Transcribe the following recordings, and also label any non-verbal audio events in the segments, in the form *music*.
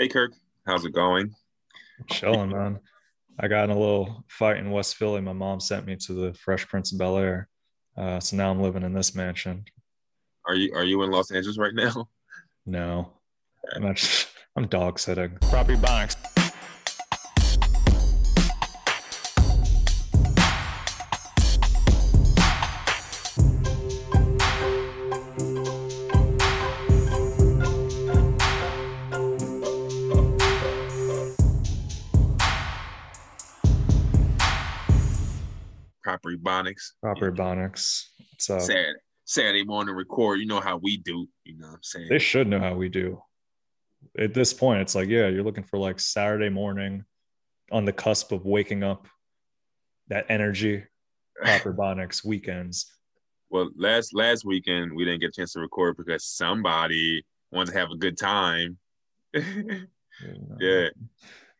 Hey Kirk, how's it going? Chilling, man. I got in a little fight in West Philly. My mom sent me to the Fresh Prince of Bel Air. Uh, so now I'm living in this mansion. Are you are you in Los Angeles right now? No, I'm, actually, *laughs* I'm dog sitting. Property box. Proper Ebonics. Proper Ebonics. What's up? Saturday, Saturday morning record. You know how we do. You know what I'm saying? They should know how we do. At this point, it's like, yeah, you're looking for like Saturday morning on the cusp of waking up, that energy, *laughs* Proper Bonics weekends. Well, last last weekend we didn't get a chance to record because somebody wanted to have a good time. *laughs* yeah.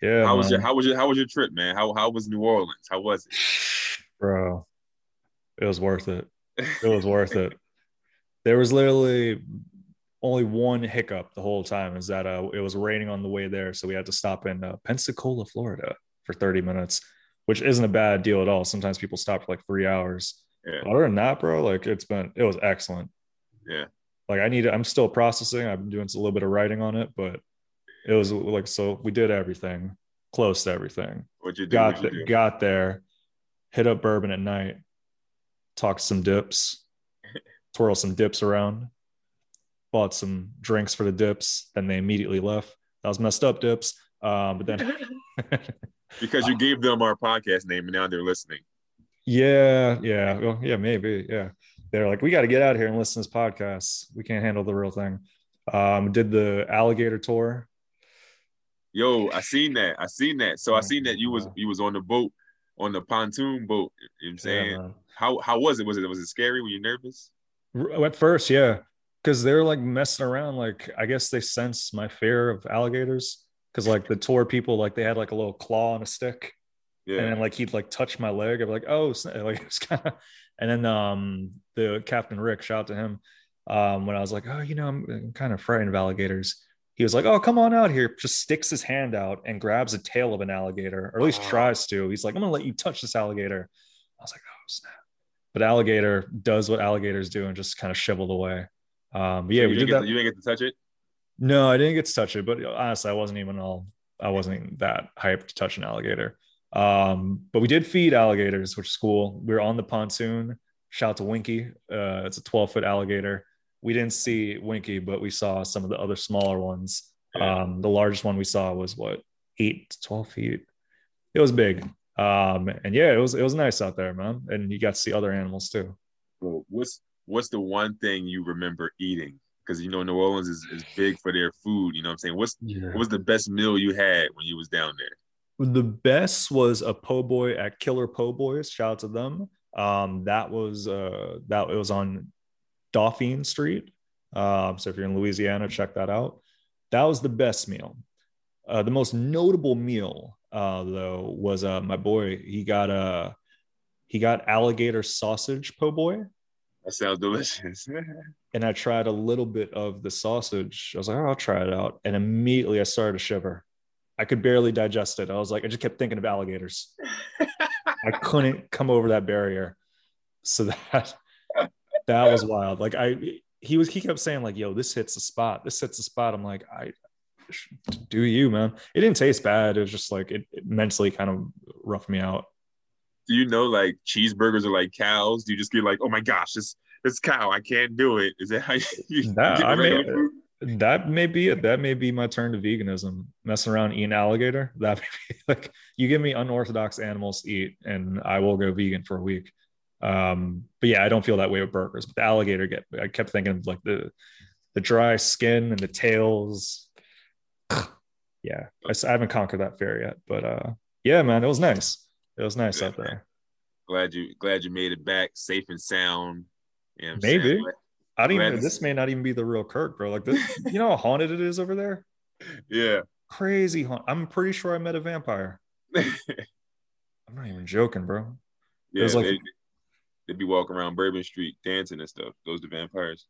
Yeah. How was your how was your how was your trip, man? How how was New Orleans? How was it? bro it was worth it it was worth it there was literally only one hiccup the whole time is that uh, it was raining on the way there so we had to stop in uh, pensacola florida for 30 minutes which isn't a bad deal at all sometimes people stop for like three hours Yeah. other than that bro like it's been it was excellent Yeah. like i need i'm still processing i've been doing a little bit of writing on it but it was like so we did everything close to everything What'd you do? got you th- do? got there, hit up bourbon at night, talked some dips, twirl some dips around, bought some drinks for the dips. Then they immediately left. That was messed up dips. Um, but then, *laughs* Because you *laughs* gave them our podcast name and now they're listening. yeah, yeah, well, yeah, maybe, yeah. They're like, we got to get out of here and listen to this podcast. We can't handle the real thing. Um, did the alligator tour. Yo, I seen that. I seen that. So I seen that you was you was on the boat, on the pontoon boat. You know what I'm saying? Yeah. How how was it? Was it was it scary? Were you nervous? At first, yeah, because they're like messing around. Like I guess they sense my fear of alligators. Because like the tour people, like they had like a little claw on a stick, Yeah. and then like he'd like touch my leg. I'd be like, oh, *laughs* like it was kind of. *laughs* And then um the Captain Rick, shout out to him. Um, when I was like, oh, you know, I'm, I'm kind of frightened of alligators. He was like, oh, come on out here. Just sticks his hand out and grabs a tail of an alligator, or at least tries to. He's like, I'm gonna let you touch this alligator. I was like, oh snap. But alligator does what alligators do and just kind of shiveled away. Um, yeah, you we didn't get that. To, you didn't get to touch it. No, I didn't get to touch it, but honestly, I wasn't even all I wasn't that hyped to touch an alligator. Um, but we did feed alligators, which is cool. We were on the pontoon. Shout out to Winky. Uh, it's a 12 foot alligator. We didn't see Winky, but we saw some of the other smaller ones. Yeah. Um, the largest one we saw was what eight to 12 feet. It was big. Um, and yeah, it was it was nice out there, man. And you got to see other animals too. Well, what's what's the one thing you remember eating? Because you know New Orleans is, is big for their food. You know what I'm saying? What's Yeah. what was the best meal you had when you was down there? The best was a po' boy at Killer Po' Boys. Shout out to them. Um, that was uh that it was on Dauphine Street. Um, so if you're in Louisiana, check that out. That was the best meal. Uh, the most notable meal, uh, though, was uh my boy. He got a he got alligator sausage po' boy, That sounds delicious. *laughs* and I tried a little bit of the sausage. I was like, oh, I'll try it out, and immediately I started to shiver. I could barely digest it. I was like, I just kept thinking of alligators. I couldn't come over that barrier. So *laughs* that that was wild. Like I he was he kept saying like, yo, this hits the spot. This hits the spot. I'm like, I do you, man. It didn't taste bad. It was just like it, it mentally kind of roughed me out. do you know like cheeseburgers are like cows? Do you just get like, oh my gosh, this this cow, I can't do it? Is that how you, *laughs* That- I food? That may be it. That may be my turn to veganism. Messing around eating alligator. *laughs* That may be like you give me unorthodox animals to eat, and I will go vegan for a week. Um, but yeah, I don't feel that way with burgers. But the alligator get I kept thinking of like the the dry skin and the tails. Yeah, I haven't conquered that fear yet, but uh, yeah, man, it was nice. It was nice Yeah, out there. glad you glad you made it back safe and sound. You know Maybe. saying? I don't even. This may not even be the real Kirk, bro. Like this, *laughs* you know how haunted it is over there. Yeah. Crazy haunt. I'm pretty sure I met a vampire. *laughs* I'm not even joking, bro. yeah, was like- they, would be walking around Bourbon Street dancing and stuff. Those the vampires.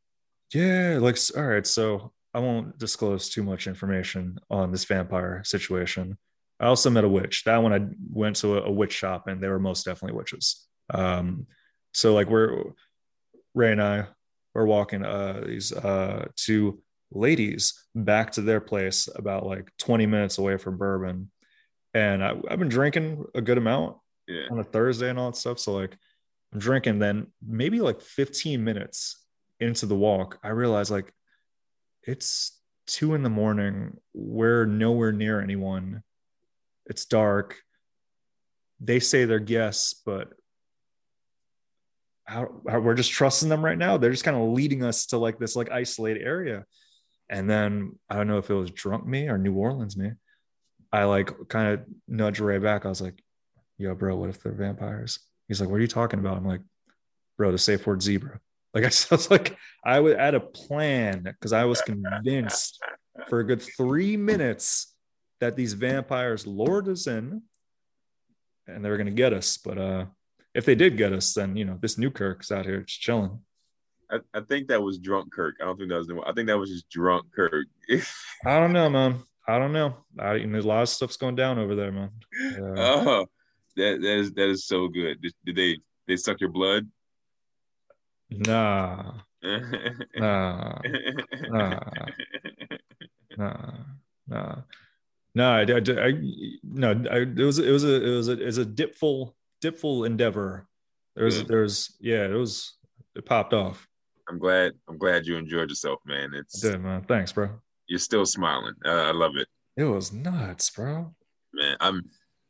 Yeah, like all right. So I won't disclose too much information on this vampire situation. I also met a witch. That one I went to a, a witch shop and they were most definitely witches. Um, so like we're Ray and I were walking uh these uh two ladies back to their place about like 20 minutes away from bourbon. And I, I've been drinking a good amount Yeah. on a Thursday and all that stuff. So like I'm drinking, then maybe like 15 minutes into the walk, I realize like it's two in the morning. We're nowhere near anyone. It's dark. They say they're guests, but how, how we're just trusting them right now. They're just kind of leading us to like this like isolated area. And then I don't know if it was drunk me or New Orleans me. I like kind of nudge Ray back. I was like, yo, bro, what if they're vampires? He's like, what are you talking about? I'm like, bro, the safe word zebra. Like *laughs* I was like, I would add a plan because I was convinced for a good three minutes that these vampires lured us in and they were gonna get us. But uh if they did get us, then you know, this new Kirk's out here just chilling. I, I think that was drunk Kirk. I don't think that was the I think that was just drunk Kirk. *laughs* I don't know, man. I don't know. I, you know, a lot of stuff's going down over there, man. *laughs* Yeah. oh, that that is that is so good. Did, did they they suck your blood? *laughs* Nah, nah, nah, nah, nah. No, I, I, I no, I, it was it was a it was a it was a dipful dipful endeavor. There was Good. there was yeah, it was it popped off. I'm glad. I'm glad you enjoyed yourself, man. I It's did, man. Thanks, bro. you're still smiling. Uh, I love it, It was nuts, bro. man. I'm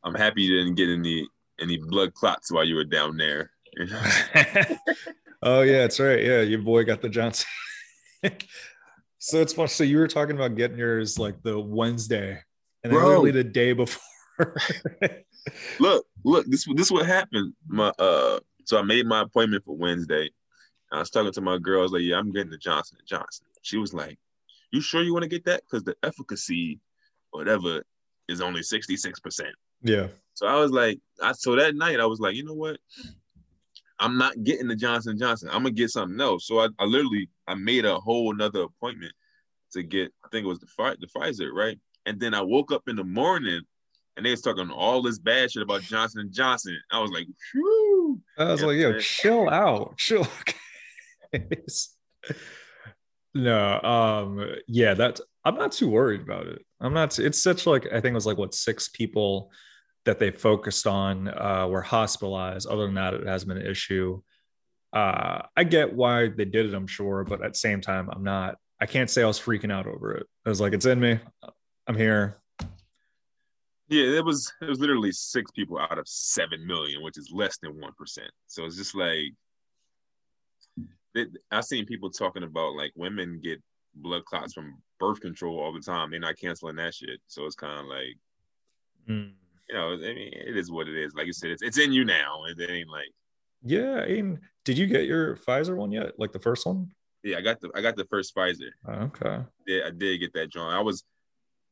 I'm happy you didn't get any any blood clots while you were down there. *laughs* *laughs* oh yeah, that's right. Yeah, your boy got the Johnson. *laughs* so it's funny. So you were talking about getting yours like the Wednesday, and then literally the day before. *laughs* look, look. This this what happened. My uh, so I made my appointment for Wednesday. I was talking to my girl. I was like, "Yeah, I'm getting the Johnson and Johnson." She was like, "You sure you want to get that? Because the efficacy, whatever, is only sixty six percent." yeah. So I was like, I so that night I was like, you know what? I'm not getting the Johnson Johnson. I'm gonna get something else. So I, I literally I made a whole another appointment to get. I think it was the the Pfizer, right? And then I woke up in the morning and they was talking all this bad shit about Johnson and Johnson. I was like, whew. I was like, yo, chill out, *laughs* chill. no, um, yeah, that's I'm not too worried about it. I'm not. It's such like I think it was like what six people that they focused on uh, were hospitalized. Other than that, it hasn't been an issue. Uh, I get why they did it, I'm sure, but at the same time, I'm not. I can't say I was freaking out over it. I was like, it's in me. I'm here. Yeah, it was it was literally six people out of seven million, which is less than one percent. So it's just like it, I've seen people talking about like women get blood clots from birth control all the time. They're not canceling that shit. So it's kind of like Mm. You know, I mean, it is what it is. Like you said, it's it's in you now. It, it ain't like Yeah, I mean, did you get your Pfizer one yet? Like the first one? yeah, I got the I got the first Pfizer. Oh, okay. Yeah, I did get that joint. I was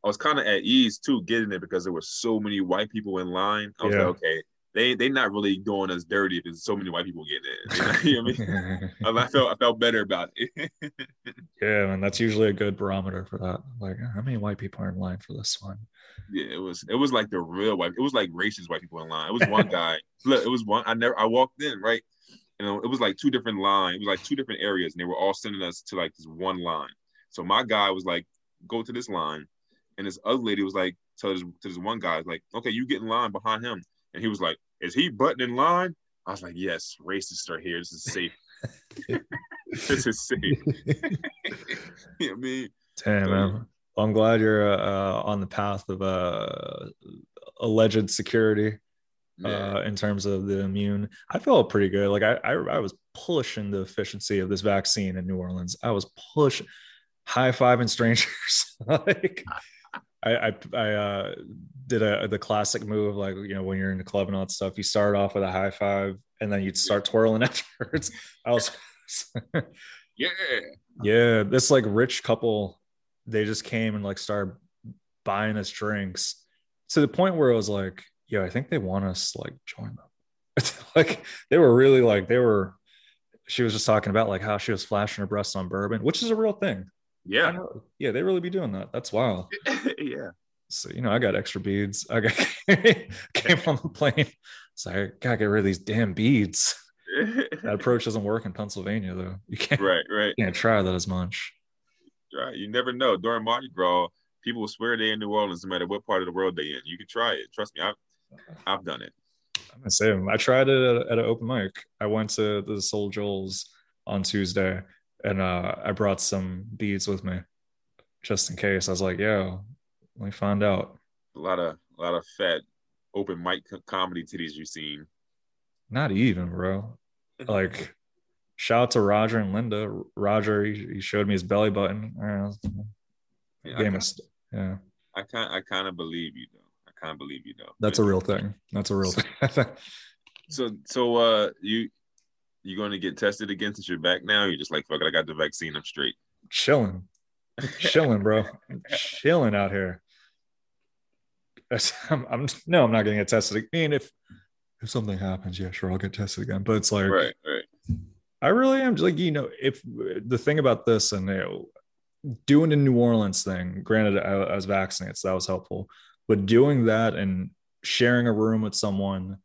I was kind of at ease too getting it because there were so many white people in line. I was Yeah. like, okay, they they not really doing us dirty if there's so many white people getting it. You know *laughs* what I mean? *laughs* I felt I felt better about it. *laughs* Yeah, man, that's usually a good barometer for that. Like, how many white people are in line for this one? Yeah, it was it was like the real white. It was like racist white people in line. It was one *laughs* guy. Look, it was one. I never. I walked in right. You know, it was like two different lines. It was like two different areas, and they were all sending us to like this one line. So my guy was like, "Go to this line," and this other lady was like, "Tell this to this one guy, like, okay, you get in line behind him," and he was like, "Is he button in line?" I was like, "Yes, racists are here. This is safe. *laughs* *laughs* this is safe." you know what I mean? Damn, So, man. Well, I'm glad you're uh, on the path of uh, alleged security Yeah. uh, in terms of the immune. I felt pretty good. Like I, I, I was pushing the efficiency of this vaccine in New Orleans. I was pushing, high fiving strangers. *laughs* like I, I, I uh, did a the classic move, like you know when you're in the club and all that stuff. You start off with a high five, and then you'd start twirling *laughs* afterwards. I was. *laughs* yeah. Yeah, this like rich couple, they just came and like started buying us drinks to the point where it was like, yo, I think they want us to like join them. *laughs* like they were really like they were. She was just talking about like how she was flashing her breasts on bourbon, which is a real thing. Yeah. Yeah, they really be doing that. That's wild. *laughs* yeah. So, you know, I got extra beads. I got *laughs* came on the plane. So I gotta get rid of these damn beads. That approach doesn't work in Pennsylvania though. You can't right, right. You can't try that as much. Right. You never know. During Mardi Gras, people will swear they're in New Orleans no matter what part of the world they're in. You can try it. Trust me, I've I've done it. I'm gonna say I tried it at, at an open mic. I went to the Soul Joel's on Tuesday and uh, I brought some beads with me just in case. I was like, yo, let me find out. A lot of a lot of fat open mic comedy titties you've seen. Not even, bro. like, shout out to Roger and Linda. Roger, he, he showed me his belly button. Yeah, I, kinda, yeah. I kind I kind of believe you though. I kind of believe you though. That's a real thing. That's a real thing. *laughs* so so uh you you going to get tested again since you're back now? You're just like fuck it, I got the vaccine. I'm straight. Chilling, chilling, bro. chilling out here. I'm, I'm no, I'm not getting get tested. I mean, if if something happens, yeah, sure, I'll get tested again. But it's like, right, right. I really am just like, you know, if the thing about this and you know, doing the New Orleans thing, granted, I, I was vaccinated, so that was helpful. But doing that and sharing a room with someone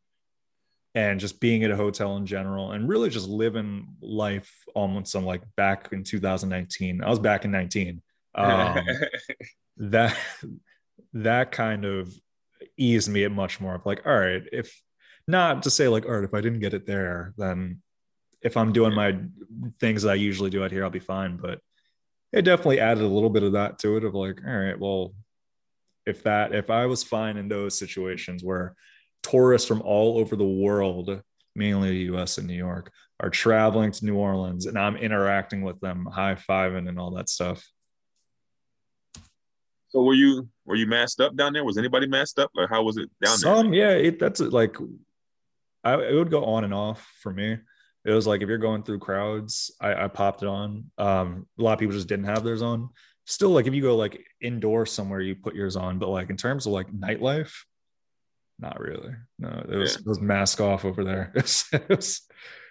and just being at a hotel in general and really just living life almost on like back in 2019. I was back in 19. *laughs* Um, that that kind of eased me much more of like, all right, if not to say like, all right, if I didn't get it there, then if I'm doing my things that I usually do out here, I'll be fine. But it definitely added a little bit of that to it of like, all right, well, if that if I was fine in those situations where tourists from all over the world, mainly the US and New York, are traveling to New Orleans and I'm interacting with them, high fiving and all that stuff. So were you were you masked up down there? Was anybody masked up? Like how was it down Some, there? Some, yeah. It, that's like I it would go on and off for me. It was like if you're going through crowds, I, I popped it on. Um, a lot of people just didn't have theirs on. Still, like if you go like indoor somewhere, you put yours on. But like in terms of like nightlife, not really. No, it was, yeah. it was mask off over there. *laughs* it was,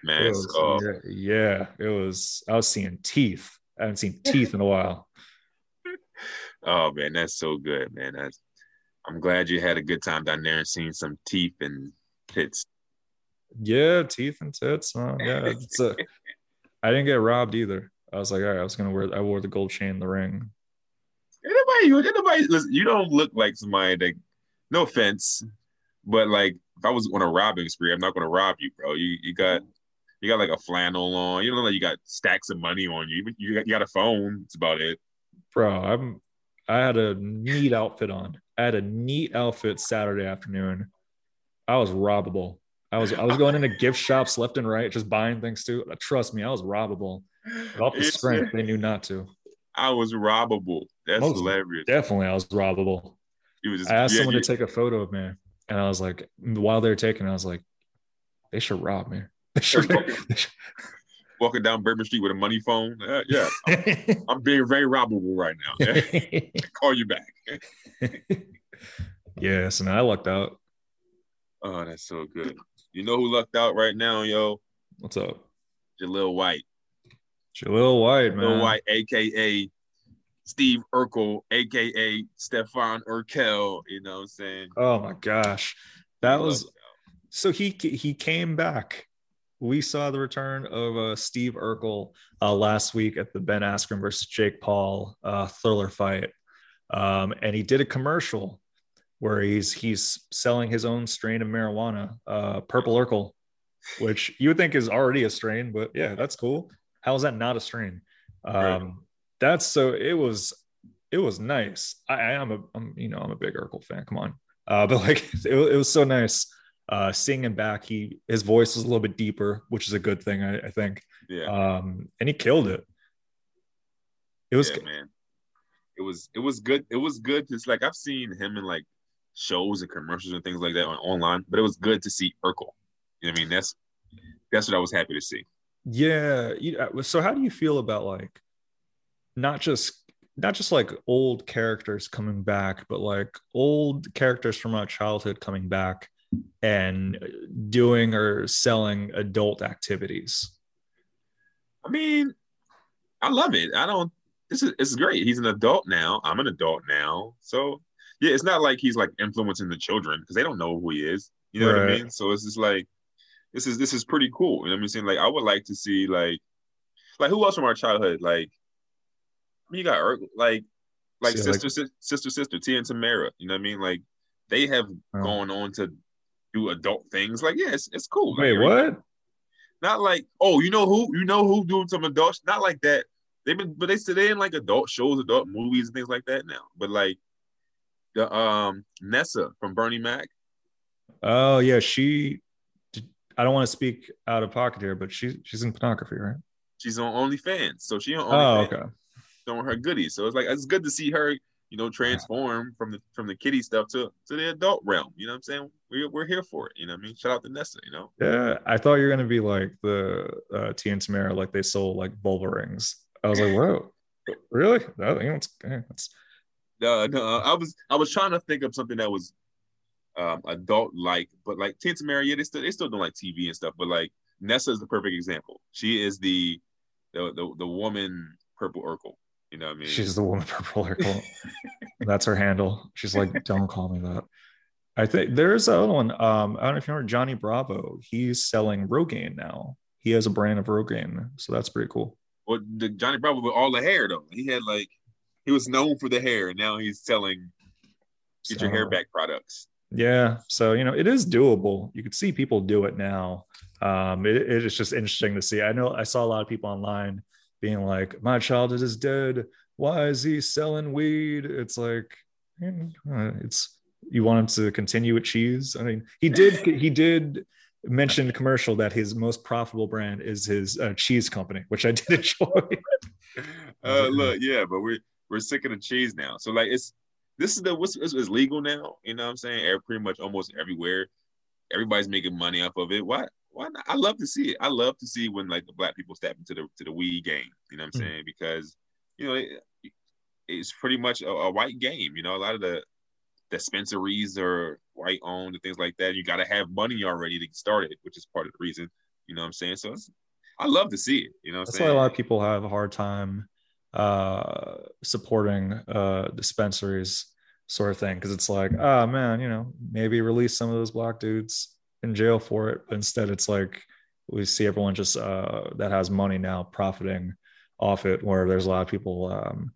mask it was, off. Yeah, it was. I was seeing teeth. I haven't seen *laughs* teeth in a while. Oh man, that's so good, man. That's, I'm glad you had a good time down there and seeing some teeth and tits. Yeah, teeth and tits. Uh, yeah, *laughs* it's a. I didn't get robbed either. I was like, all right, I was gonna wear. I wore the gold chain, the ring. Anybody, anybody, listen, you don't look like somebody that. No offense, but like if I was on a robbing spree, I'm not gonna rob you, bro. You you got you got like a flannel on. You know, like you got stacks of money on you. You got, you got a phone. It's about it, bro. I'm I had a neat outfit on. I had a neat outfit Saturday afternoon. I was robbable. I was I was going into gift shops left and right, just buying things too. Trust me, I was robbable. off the strength, they knew not to. I was robbable. That's Most hilarious. Definitely, I was robbable. Was just, I asked yeah, someone you, to take a photo of me, and I was like, while they were taking, I was like, they should rob me. *laughs* They should, they *laughs* should, walking down Bourbon Street with a money phone. Uh, yeah, I'm, *laughs* I'm, being very robbable right now. Call you back. yes, and I lucked out. Oh, that's so good. You know who lucked out right now, yo? What's up? Jaleel White. Jaleel White, man. Jaleel White, aka Steve Urkel, aka Stefan Urkel. You know what I'm saying? Oh my gosh, that he was so he he came back we saw the return of uh, Steve Urkel uh, last week at the Ben Askren versus Jake Paul uh, thriller fight, um, and he did a commercial where he's he's selling his own strain of marijuana, uh, Purple Urkel, which you would think is already a strain, but yeah, that's cool. How is that not a strain? Um, right. That's so it was it was nice. I, I am a I'm you know I'm a big Urkel fan. Come on, uh, *laughs* but like it, it was so nice uh, singing back, he his voice was a little bit deeper, which is a good thing, I, I think. Yeah. Um, and he killed it. It was yeah, man. It was it was good. It was good. It's like I've seen him in like shows and commercials and things like that on online, but it was good to see Urkel. You know I mean? That's that's what I was happy to see. Yeah. Uh, so how do you feel about like not just not just like old characters coming back, but like old characters from our childhood coming back and doing or selling adult activities? I mean, I love it. I don't this is it's great. He's an adult now. I'm an adult now. So yeah, it's not like he's like influencing the children because they don't know who he is. You know right. what I mean? So it's just like this is this is pretty cool. You know what I'm saying? Like I would like to see like like who else from our childhood? Like I mean, you got like like sister, like, sister, sister, sister, Tia and Tamera. You know what I mean? Like they have oh. gone on to do adult things. Like, yeah, it's, it's cool. Wait, like, what? Not like, oh, you know who? You know who doing some adult? Not like that. They've been, but they they in like adult shows, adult movies, and things like that now. But like the um Nessa from Bernie Mac. Oh yeah, she. I don't want to speak out of pocket here, but she's she's in pornography, right? She's on OnlyFans, so she on OnlyFans. Oh, okay. Showing her goodies, so it's like it's good to see her you know, transform from the from the kitty stuff to to the adult realm. You know what I'm saying? We're, we're here for it. You know what I mean? Shout out to Nessa, you know? Yeah. I thought you were gonna be like the uh T and Tamera, like they sold like vulva rings. I was like, *laughs* whoa, really? That, you know, it's, it's... No, no, I was I was trying to think of something that was um adult like, but like T and Tamera, yeah, they still they still don't like TV and stuff, but like Nessa is the perfect example. She is the the the, the woman purple Urkel. You know what I mean? She's the woman purple Urkel. *laughs* That's her handle. She's like, don't call me that. I think there's another one. Um, I don't know if you remember Johnny Bravo. He's selling Rogaine now. He has a brand of Rogaine, so that's pretty cool. Well, the Johnny Bravo with all the hair though. He had like he was known for the hair, and now he's selling get so, your hair back products. Yeah, so you know it is doable. You could see people do it now. Um, it, it is just interesting to see. I know I saw a lot of people online being like, my childhood is dead. Why is he selling weed? It's like, uh, it's you want him to continue with cheese. I mean, he did he did mention the commercial that his most profitable brand is his uh, cheese company, which I did enjoy. *laughs* uh, look, yeah, but we're we're sick of the cheese now. So like, it's this is the what's is legal now. You know what I'm saying? Air pretty much almost everywhere. Everybody's making money off of it. Why why not? I love to see it. I love to see when like the black people step into the to the weed game. You know what I'm mm saying? Because you know it, it's pretty much a, a, white game. You know, a lot of the dispensaries are white owned and things like that. You got to have money already to get started, which is part of the reason. You know what I'm saying? So I love to see it. You know, that's why a lot of people have a hard time uh supporting uh dispensaries sort of thing because it's like oh man you know maybe release some of those black dudes in jail for it. But instead, it's like we see everyone just uh, that has money now profiting off it, where there's a lot of people, um,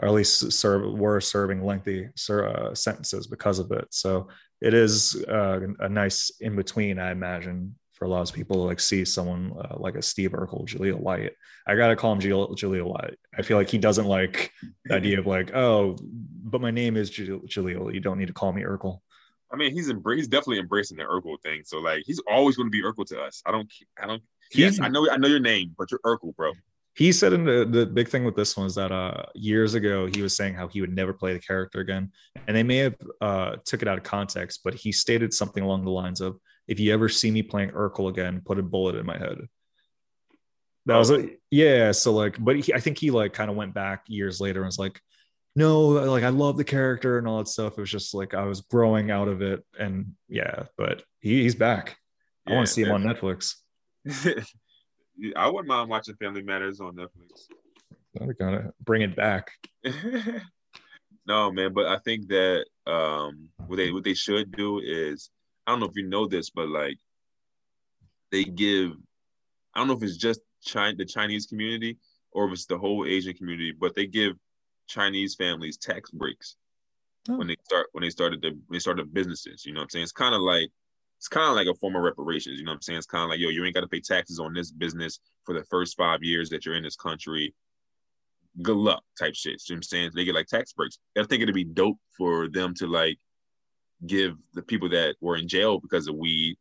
or at least serve were serving lengthy uh, sentences because of it. So it is uh, a nice in between, I imagine, for a lot of people to like see someone uh, like a Steve Urkel, Jaleel White. I gotta call him Jaleel, Jaleel White. I feel like he doesn't like the idea of like, oh, but my name is Jaleel. You don't need to call me Urkel. I mean, he's embra- he's definitely embracing the Urkel thing. So like, he's always going to be Urkel to us. I don't, I don't. Yes, I know, I know your name, but you're Urkel, bro. He said in the the big thing with this one is that uh years ago he was saying how he would never play the character again, and they may have uh took it out of context, but he stated something along the lines of, "If you ever see me playing Urkel again, put a bullet in my head." That was a, yeah. So like, but he, I think he like kind of went back years later and was like, no, like I love the character and all that stuff. It was just like I was growing out of it, and yeah, but he, he's back. Yeah, I want to see him on Netflix. *laughs* I wouldn't mind watching Family Matters on Netflix. I gotta bring it back. *laughs* no, man, but I think that um, what they what they should do is I don't know if you know this, but like they give I don't know if it's just China the Chinese community or if it's the whole Asian community, but they give Chinese families tax breaks oh. when they start when they started the they started businesses. You know what I'm saying? It's kind of like it's kind of like a form of reparations. You know what I'm saying? It's kind of like yo, you ain't got to pay taxes on this business for the first five years that you're in this country. Good luck, type shit. You know what I'm saying? They get like tax breaks. I think it'd be dope for them to like give the people that were in jail because of weed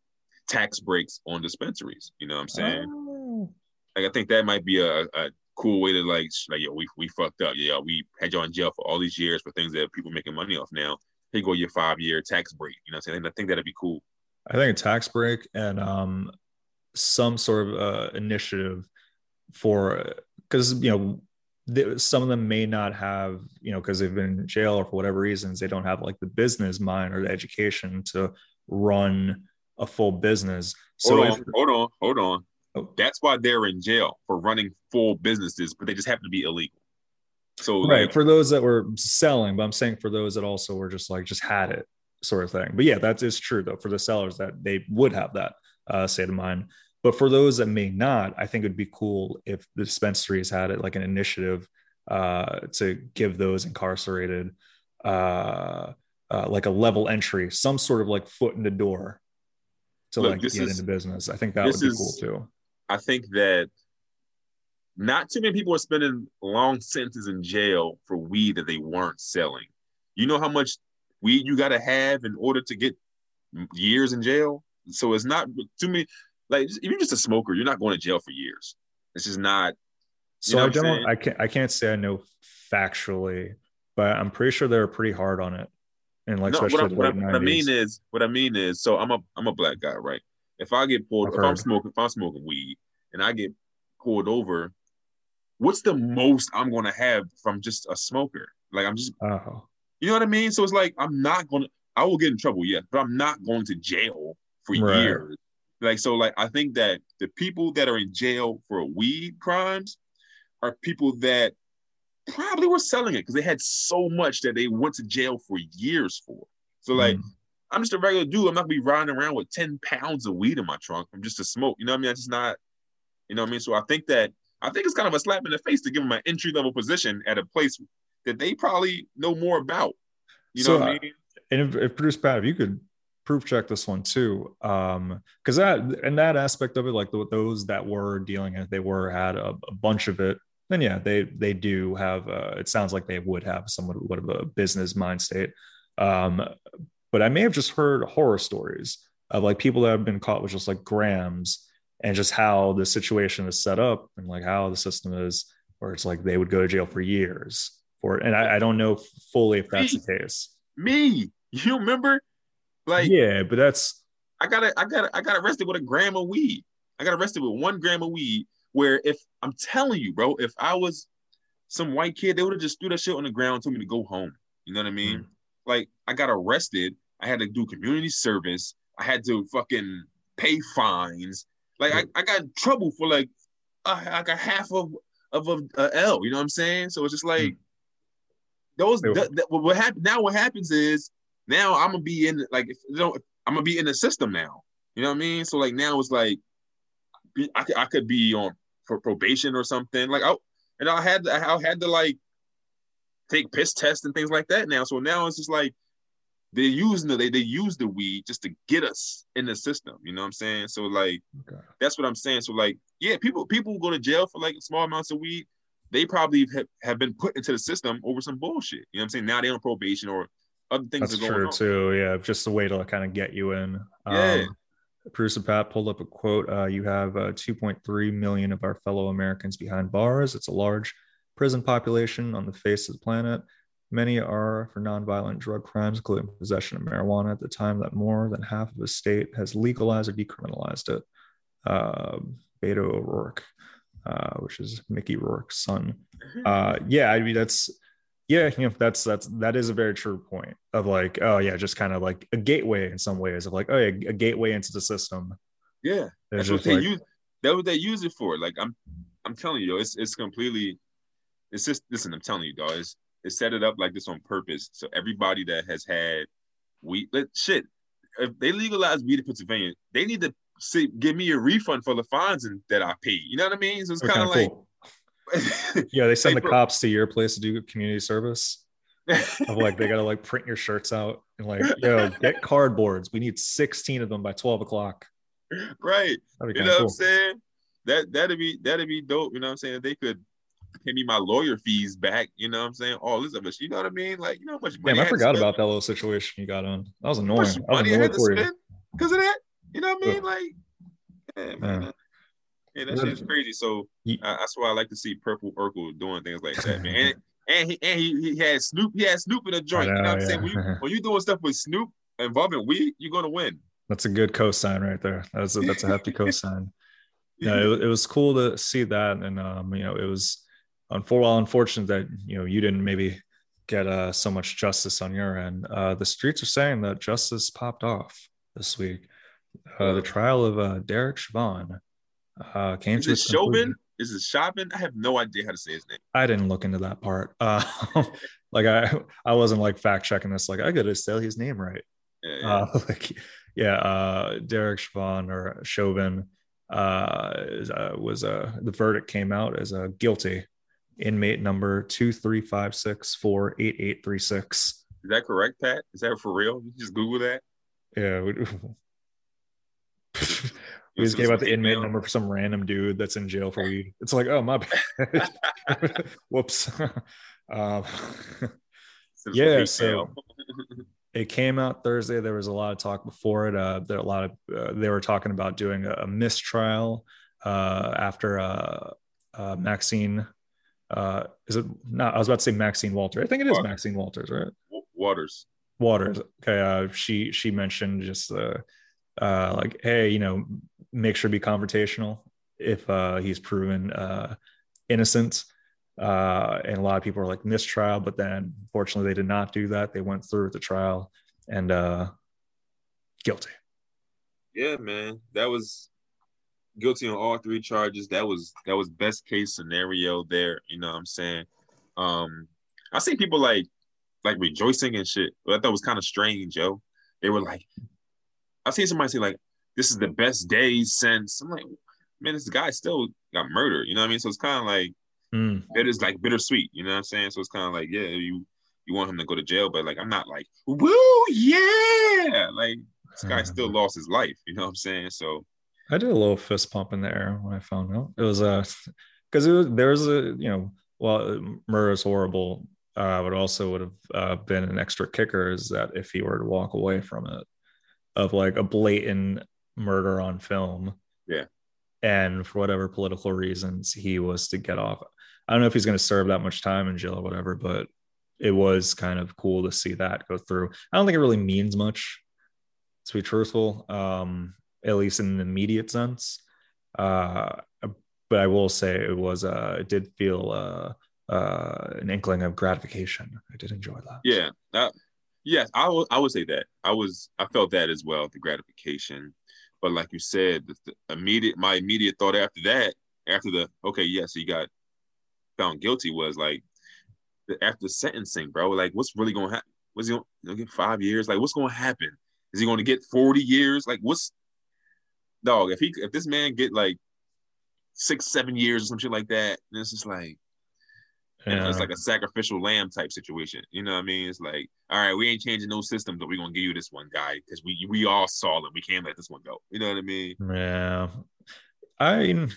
tax breaks on dispensaries. You know what I'm saying? Oh. Like I think that might be a, a cool way to like like yo, we we fucked up. Yeah, we had you in jail for all these years for things that people making money off now. Here go your five year tax break. You know what I'm saying? I think that'd be cool. I think a tax break and um some sort of uh, initiative for because you know some of them may not have you know because they've been in jail or for whatever reasons they don't have like the business mind or the education to run a full business so hold on if, hold on hold on Oh. That's why they're in jail for running full businesses, but they just happen to be illegal. So right like, for those that were selling, but I'm saying for those that also were just like just had it sort of thing. But yeah, that is true though for the sellers that they would have that uh, state of mind. But for those that may not, I think it'd be cool if the dispensaries had it like an initiative uh, to give those incarcerated uh, uh, like a level entry, some sort of like foot in the door to Look, like get is- into business. I think that would be is- cool too. I think that not too many people are spending long sentences in jail for weed that they weren't selling. You know how much weed you got to have in order to get years in jail? So it's not too many. Like, if you're just a smoker, you're not going to jail for years. It's just not. So I don't, saying? I can't, I can't say I know factually, but I'm pretty sure they're pretty hard on it. And like, no, especially what, I, what, I, what I mean is, what I mean is, so I'm a I'm a black guy, right? If I get pulled, I've if I'm smoking, if I'm smoking weed, and I get pulled over, what's the most I'm going to have from just a smoker? Like I'm just oh, You know what I mean? So it's like I'm not gonna. I will get in trouble, yeah, but I'm not going to jail for Right. years. Like so, like I think that the people that are in jail for weed crimes are people that probably were selling it because they had so much that they went to jail for years for. So like, mm, I'm just a regular dude. I'm not gonna be riding around with ten pounds of weed in my trunk. I'm just a smoke. You know what I mean? I just not. You know what I mean? So I think that I think it's kind of a slap in the face to give them an entry level position at a place that they probably know more about. You know So, what I mean? and if, if produce Pat, if you could proof check this one too, um, because that and that aspect of it, like the, those that were dealing it, they were had a, a bunch of it. Then yeah, they they do have. Uh, it sounds like they would have somewhat of a business mind state. Um, but I may have just heard horror stories of like people that have been caught with just like grams and just how the situation is set up and like how the system is, where it's like they would go to jail for years for it. And I, I don't know fully if that's the case. Me, you remember? Like yeah, but that's I got I got I got arrested with a gram of weed. I got arrested with one gram of weed. Where if I'm telling you, bro, if I was some white kid, they would have just threw that shit on the ground and told me to go home. You know what I mean? Like I got arrested. I had to do community service. I had to fucking pay fines. Like I, I got in trouble for like uh, like a half of of a, a L. You know what I'm saying? So it's just like those. Th- th- what happened now? What happens is now I'm gonna be in like if, you know I'm gonna be in the system now. You know what I mean? So like now it's like I could, I could be on for probation or something. Like oh, and I had to, I had to like take piss tests and things like that now. So now it's just like they're using the they, they use the weed just to get us in the system. You know what I'm saying? So like Okay. that's what I'm saying. So like yeah, people people who go to jail for like small amounts of weed. They probably have, have been put into the system over some bullshit. You know what I'm saying? Now they're on probation or other things that's are going true on. too. Yeah, just a way to kind of get you in. Yeah. Um, Producer Pat pulled up a quote. Uh, you have uh, 2.3 million of our fellow Americans behind bars. It's a large prison population on the face of the planet. Many are for nonviolent drug crimes, including possession of marijuana, at the time that more than half of the state has legalized or decriminalized it. Uh, Beto O'Rourke, uh, which is Mickey Rourke's son. Uh, yeah, I mean, that's yeah, you know, that's that's that is a very true point of like, oh yeah, just kind of like a gateway in some ways of like, oh yeah, a gateway into the system. yeah. There's That's what they like, use. That's what they use it for. Like I'm, I'm telling you, it's it's completely. It's just listen. I'm telling you, dog. It's, it's set it up like this on purpose. So everybody that has had weed, let, shit. If they legalize weed in Pennsylvania, they need to see, give me a refund for the fines and, that I paid. You know what I mean? So it's kind of like. cool. *laughs* yeah, they send Hey, the cops to your place to do community service. Of like they gotta like print your shirts out and like, yo, get *laughs* cardboards. We need 16 of them by 12 o'clock. right. You know of what. I'm saying? That that'd be that'd be dope. You know what I'm saying? If they could pay me my lawyer fees back. You know what I'm saying? All this us. You know what I mean? Like you know how much money Damn, I forgot about that little situation you got on. That was How annoying. much I was money I had to for you. spend because of that. You know what I mean? Like, Yeah. man. Yeah, that Yeah. shit's crazy. So Ye- uh, that's why I like to see Purple Urkel doing things like that, man. *laughs* And and he and he, he had Snoop. He had Snoop in a joint. you know know, what I'm saying? When you yeah. *laughs* when you doing stuff with Snoop involving weed, you're gonna win. That's a good cosign right there. That's a, that's a hefty *laughs* cosign. no, it, it was cool to see that, and um, you know, it was well, unfortunate that you know you didn't maybe get uh, so much justice on your end. Uh, the streets are saying that justice popped off this week. Uh, the trial of uh, Derek Chauvin uh, came Is to it Chauvin? Is it Chauvin? I have no idea how to say his name. I didn't look into that part. Uh, *laughs* like I, I wasn't like fact checking this. Like I gotta say his name right. Yeah, yeah. Uh, *laughs* like, yeah, uh, Derek Chauvin or Chauvin uh, uh, was uh, the verdict came out as a guilty inmate number two three five six four eight eight three six. Is that correct, Pat? Is that for real? You just Google that. Yeah. *laughs* We just gave out the inmate number for some random dude that's in jail for weed. It's like, oh my bad. *laughs* Whoops. *laughs* um, yeah, so *laughs* it came out Thursday. There was a lot of talk before it. Uh, there a lot of uh, they were talking about doing a, a mistrial uh, after uh, uh, Maxine. Uh, is it not? I was about to say Maxine Walter. I think it is Waters. Maxine Walters, right? Waters. Waters. Okay. Uh, she she mentioned just uh, uh, like, hey, you know, make sure be confrontational if uh, he's proven uh, innocent. Uh, and a lot of people are like mistrial, but then fortunately they did not do that. They went through with the trial and uh, guilty. Yeah, man, that was guilty on all three charges. That was that was best case scenario there. You know what I'm saying? Um, I see people like like rejoicing and shit. But I thought was kind of strange, yo. They were like, I seen somebody say like, "This is the best day since." I'm like, man, this guy still got murdered. You know what I mean? So it's kind of like Mm. it is like bittersweet. You know what I'm saying? So it's kind of like, yeah, you you want him to go to jail, but like I'm not like, woo, yeah, like this guy still lost his life. You know what I'm saying? So I did a little fist pump in the air when I found out. It was uh because it was there was a you know well murder is horrible, uh, but also would have uh, been an extra kicker is that if he were to walk away from it, of like a blatant murder on film, Yeah. and for whatever political reasons he was to get off. I don't know if he's going to serve that much time in jail or whatever, but it was kind of cool to see that go through. I don't think it really means much, to be truthful, um, at least in the immediate sense. Uh, but I will say it was, uh, it did feel uh, uh, an inkling of gratification. I did enjoy that. yeah, that, yes, I would I would say that I was I felt that as well, the gratification. But like you said, the, immediate my immediate thought after that, after the okay, yes, he got found guilty was like after sentencing, bro. Like, what's really to happen? Was he to get five years? Like, what's to happen? Is he to get forty years? Like, what's dog? If he if this man get like six seven years or some shit like that, then it's just like Yeah. it's like a sacrificial lamb type situation. You know what I mean? It's like, all right, we ain't changing no systems, but we're gonna give you this one guy because we we all saw him. We can't let this one go. You know what I mean? Yeah. I mean,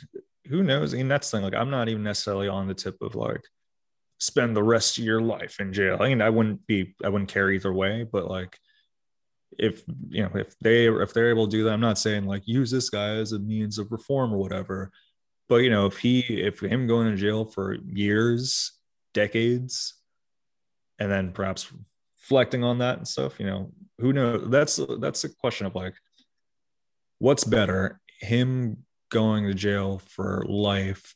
who knows? I mean, that's the thing. Like, I'm not even necessarily on the tip of like spend the rest of your life in jail. I mean, I wouldn't be, I wouldn't care either way, but like, if you know, if they if they're able to do that, I'm not saying like use this guy as a means of reform or whatever. But you know, if he if him going to jail for years, decades, and then perhaps reflecting on that and stuff, you know, who knows? That's that's a question of like, what's better, him going to jail for life,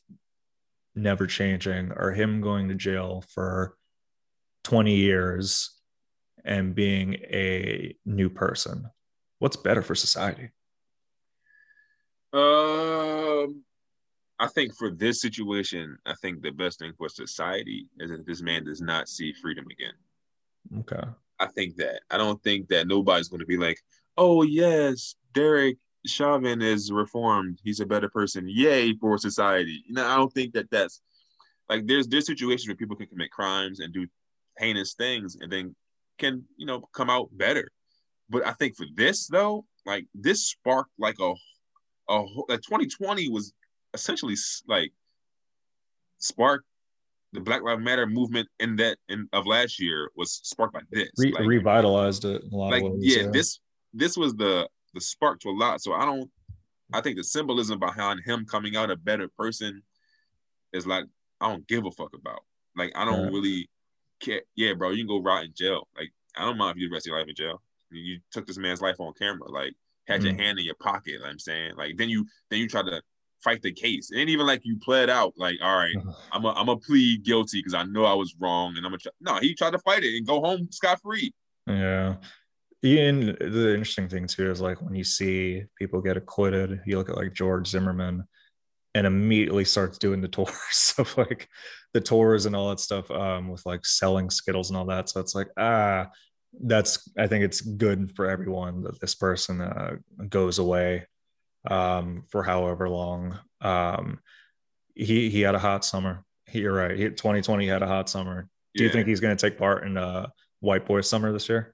never changing, or him going to jail for 20 years and being a new person? What's better for society? Um, I think for this situation, I think the best thing for society is that this man does not see freedom again. Okay. I think that. I don't think that nobody's going to be like, oh, yes, Derek Chauvin is reformed. He's a better person. Yay for society. You know, I don't think that that's like there's there's situations where people can commit crimes and do heinous things and then can, you know, come out better. But I think for this though, like this sparked like a a like 2020 was essentially like sparked the Black Lives Matter movement in that in of last year was sparked by this. Re- Like- revitalized it in a lot like of ways. yeah, this this was the the spark to a lot. So I don't I think the symbolism behind him coming out a better person is like I don't give a fuck about. Like I don't Yeah. really care. Yeah, bro, you can go rot in jail. Like I don't mind if you the rest of your life in jail. You, took this man's life on camera. Like had your Mhm. hand in your pocket. What I'm saying like then you then you try to fight the case. It ain't even like you pled out. Like all right, *laughs* I'm a I'm a plead guilty because I know I was wrong and I'm gonna try. No, he tried to fight it and go home scot free. Yeah. Ian, the interesting thing too is like when you see people get acquitted, you look at like George Zimmerman, and immediately starts doing the *laughs* tours of like the tours and all that stuff um, with like selling Skittles and all that. So it's like, ah, that's, I think it's good for everyone that this person uh, goes away um, for however long. Um, he, he had a hot summer. He, you're right. He, 2020 had a hot summer. Do you think he's going to take part in uh, White Boy Summer this year?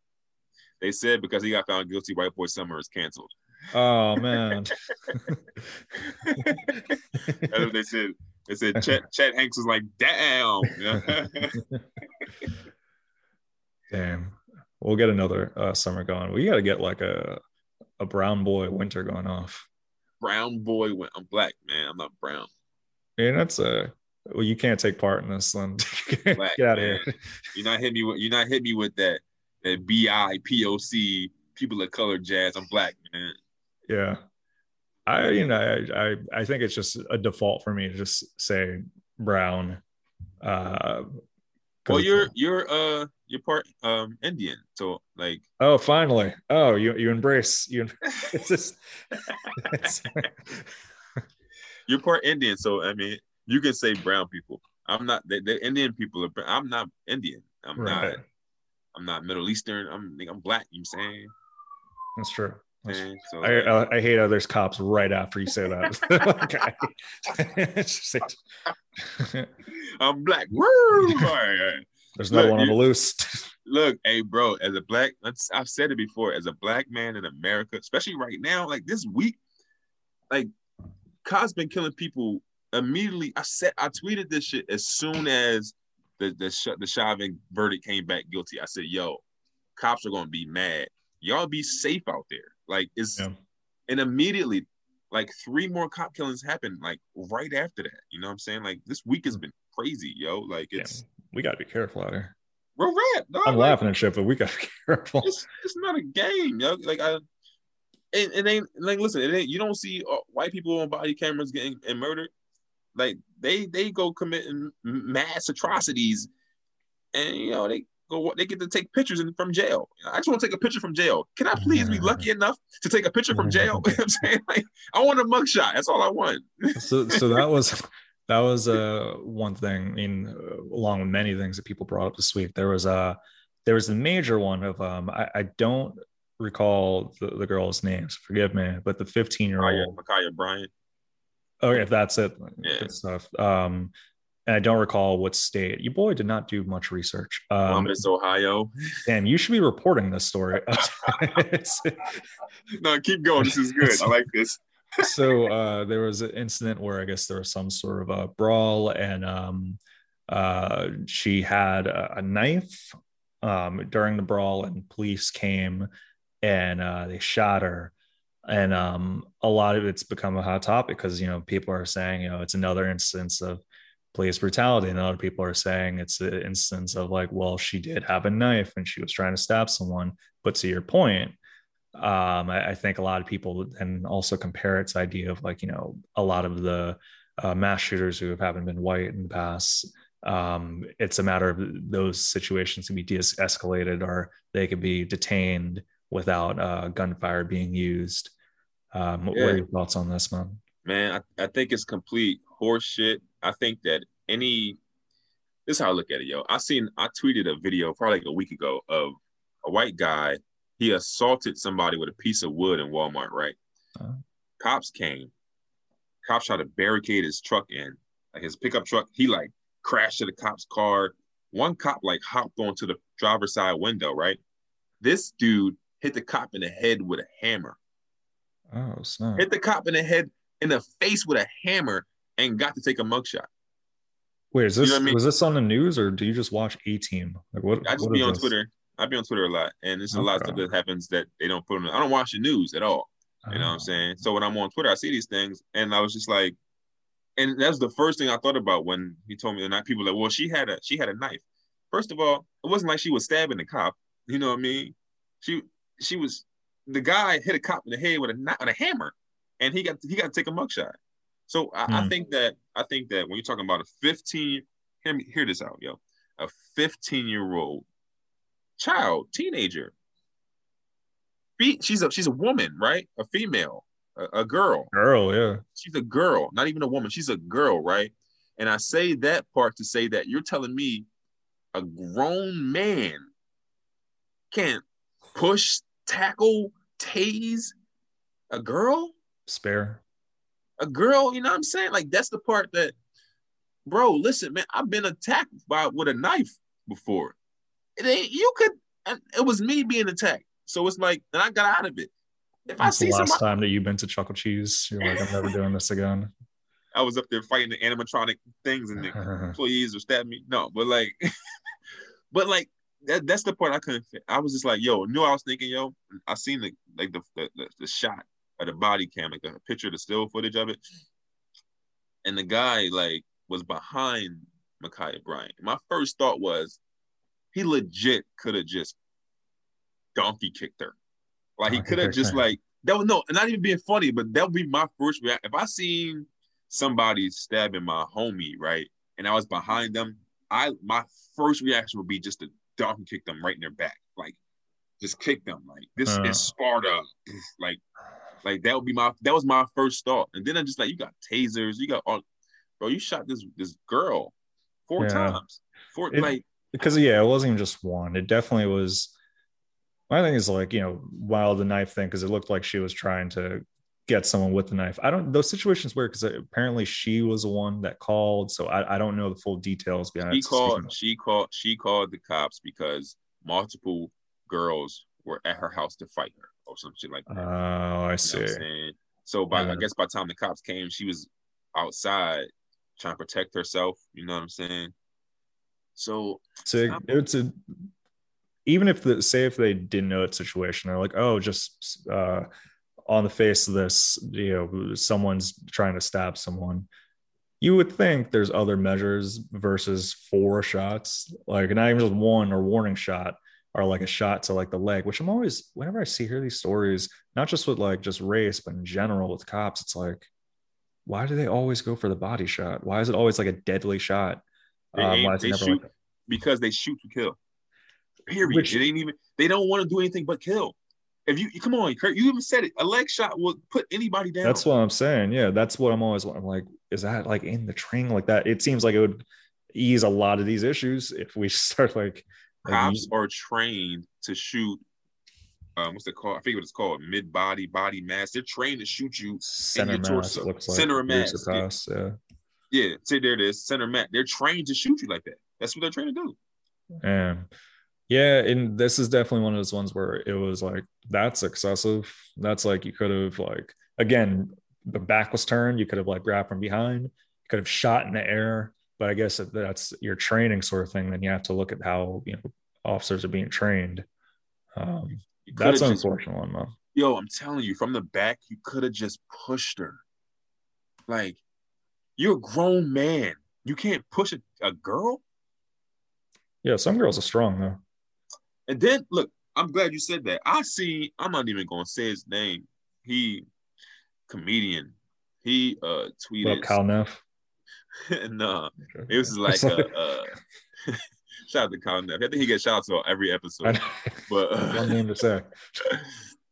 They said because he got found guilty, White Boy Summer is canceled. Oh *laughs* man. *laughs* *laughs* That's what they said. They said Chet, Chet Hanks was like, damn. damn. We'll get another uh, summer going. We got to get like a a brown boy winter going off. Brown boy, I'm black man. I'm not brown. Yeah, that's a well. You can't take part in this, then. *laughs* Black, get out of here. You're not hit me with. You're not hit me with that. That B I P O C people of color jazz. I'm black man. Yeah. I you know I, I I think it's just a default for me to just say brown. Uh, well, you're you're uh you're part um Indian, so like oh finally oh you you embrace you *laughs* it's just it's, *laughs* you're part Indian, so I mean you can say brown people. I'm not the, the Indian people are. I'm not Indian. I'm right. not. I'm not Middle Eastern. I'm I'm black. You know I'm saying that's true. Eh, so, I, I, I, hate how there's cops right after you say that. *laughs* I'm *laughs* black. Woo! There's no look, one on the loose. *laughs* look, hey, bro, as a black, I've said it before, as a black man in America, especially right now, like this week, like cops been killing people immediately. I said, I tweeted this shit as soon as the the the Chauvin verdict came back guilty. I said, yo, cops are gonna be mad. Y'all be safe out there. Like it's yeah. and immediately like three more cop killings happened like right after that. You know what I'm saying? Like this week has hmm. been crazy, yo. Like it's yeah, we gotta be careful out here. We're red. I'm like, laughing at shit, but we gotta be *laughs* careful. It's, it's not a game, yo. Like I it, it ain't like listen, it ain't you don't see uh, white people on body cameras getting and murdered. Like they they go committing mass atrocities, and you know they go they get to take pictures in, from jail. I just want to take a picture from jail. Can I please be lucky enough to take a picture from jail? *laughs* you know I'm saying like I want a mugshot. That's all I want. *laughs* so so that was that was uh one thing. I mean, uh, along with many things that people brought up this week, there was a there was a major one of um I, I don't recall the, the girl's names. Forgive me, but the 15 year old Ma'Khia Bryant. Okay, if that's it, yeah. good stuff. Um, and I don't recall what state. You boy did not do much research. Um, Columbus, Ohio. Damn, you should be reporting this story. *laughs* *laughs* no, keep going. This is good. I like this. *laughs* so uh, there was an incident where I guess there was some sort of a brawl, and um, uh, she had a, a knife um, during the brawl, and police came and uh, they shot her and um, a lot of it's become a hot topic because you know people are saying you know it's another instance of police brutality. And a lot of people are saying it's an instance of like, well, she did have a knife and she was trying to stab someone. But to your point, um, I, I, think a lot of people then also compare its idea of like, you know, a lot of the uh, mass shooters who haven't been white in the past. Um, it's a matter of those situations can be de-escalated or they could be detained without uh, gunfire being used. Um, yeah. What are your thoughts on this, man? Man, I, I think it's complete horseshit. I think that any this is how I look at it, yo. I seen I tweeted a video probably like a week ago of a white guy. He assaulted somebody with a piece of wood in Walmart, right? Uh-huh. Cops came. Cops tried to barricade his truck in, like his pickup truck. He like crashed to the cop's car. One cop like hopped onto the driver's side window, right? This dude hit the cop in the head with a hammer. Oh, snap. Hit the cop in the head in the face with a hammer and got to take a mugshot. Wait, is this you know I mean? was this on the news or do you just watch A Team? Like what? I just what be on this? Twitter. I be on Twitter a lot, and there's a okay. lot of stuff that happens that they don't put on. I don't watch the news at all. You know what I'm oh. saying? So when I'm on Twitter, I see these things, and I was just like, and that's the first thing I thought about when he told me. the night. people like, well, she had a she had a knife. First of all, it wasn't like she was stabbing the cop. You know what I mean? She she was the guy hit a cop in the head with a with a hammer, and he got he got to take a mugshot. So I, mm. I, hmm. think that I think that when you're talking about a 15, hear me hear this out, yo. A 15 year old child, teenager. She's a she's a woman, right? A female. a, a girl. Girl, yeah. She's a girl, not even a woman. She's a girl, right? And I say that part to say that you're telling me a grown man can't push, tackle, tase a girl? Spare. A girl, you know what I'm saying? Like that's the part that, bro, listen, man, I've been attacked by with a knife before. It ain't you could it was me being attacked. So it's like, and I got out of it. If That's I see the last somebody, time that you've been to Chuck E. Cheese, you're like, I'm never doing this again. *laughs* I was up there fighting the animatronic things, and the *laughs* employees were stabbing me. No, but like, *laughs* but like that, that's the part I couldn't fit. I was just like, yo, knew I was thinking, yo, I seen the like the the, the, the shot of the body cam, like the picture, the still footage of it, and the guy like was behind Ma'Khia Bryant. My first thought was, he legit could have just donkey kicked her. Like he could have just like that was no, not even being funny, but that would be my first reaction. If I seen somebody stabbing my homie, right, and I was behind them, I my first reaction would be just to donkey kick them right in their back, like just kick them. Like this uh. is Sparta, like like that would be my that was my first thought, and then I'm just like, you got tasers, you got all, bro, you shot this this girl four yeah. times, four it, like because yeah, it wasn't even just one. It definitely was my thing is like, you know, while the knife thing, because it looked like she was trying to get someone with the knife. I don't those situations where because apparently she was the one that called, so I, I don't know the full details behind. She called. She called. She called the cops because multiple girls were at her house to fight her or some shit like that. Oh, I see. so by yeah. I guess by the time the cops came, she was outside trying to protect herself. You know what I'm saying? So, so it's a even if the say if they didn't know that situation, they're like, oh, just uh, on the face of this, you know, someone's trying to stab someone. You would think there's other measures versus four shots, like not even just one or warning shot, or like a shot to like the leg. Which I'm always, whenever I see hear these stories, not just with like just race, but in general with cops, it's like, why do they always go for the body shot? Why is it always like a deadly shot? Um, they, they shoot like because they shoot to kill. Period. Which, it ain't even. They don't want to do anything but kill. If you come on, Kurt, you even said it. A leg shot will put anybody down. That's what I'm saying. Yeah, that's what I'm always. I'm like, is that like in the training like that? It seems like it would ease a lot of these issues if we *laughs* start like. Cops like, are trained to shoot. Um, what's it called? I forget what it's called. Mid body, body mass. They're trained to shoot you center in your mass, torso. Looks like center of mass. Pass, yeah. Yeah. See, there it is. Center mass. They're trained to shoot you like that. That's what they're trained to do. Yeah. yeah, and this is definitely one of those ones where it was like that's excessive. That's like you could have like again, the back was turned. You could have like grabbed from behind. You could have shot in the air. But I guess if that's your training sort of thing, then you have to look at how you know officers are being trained. Um, that's an unfortunate one, though. Yo, I'm telling you, from the back, you could have just pushed her. Like, you're a grown man. You can't push a, a girl. Yeah, some girls are strong though. And then look, I'm glad you said that. I see. I'm not even gonna say his name. He comedian. He uh tweeted. Kyle Neff. *laughs* no, it was like a, uh, *laughs* shout out to Kyle Neff. I think he gets shout out every episode. but uh, one name to say.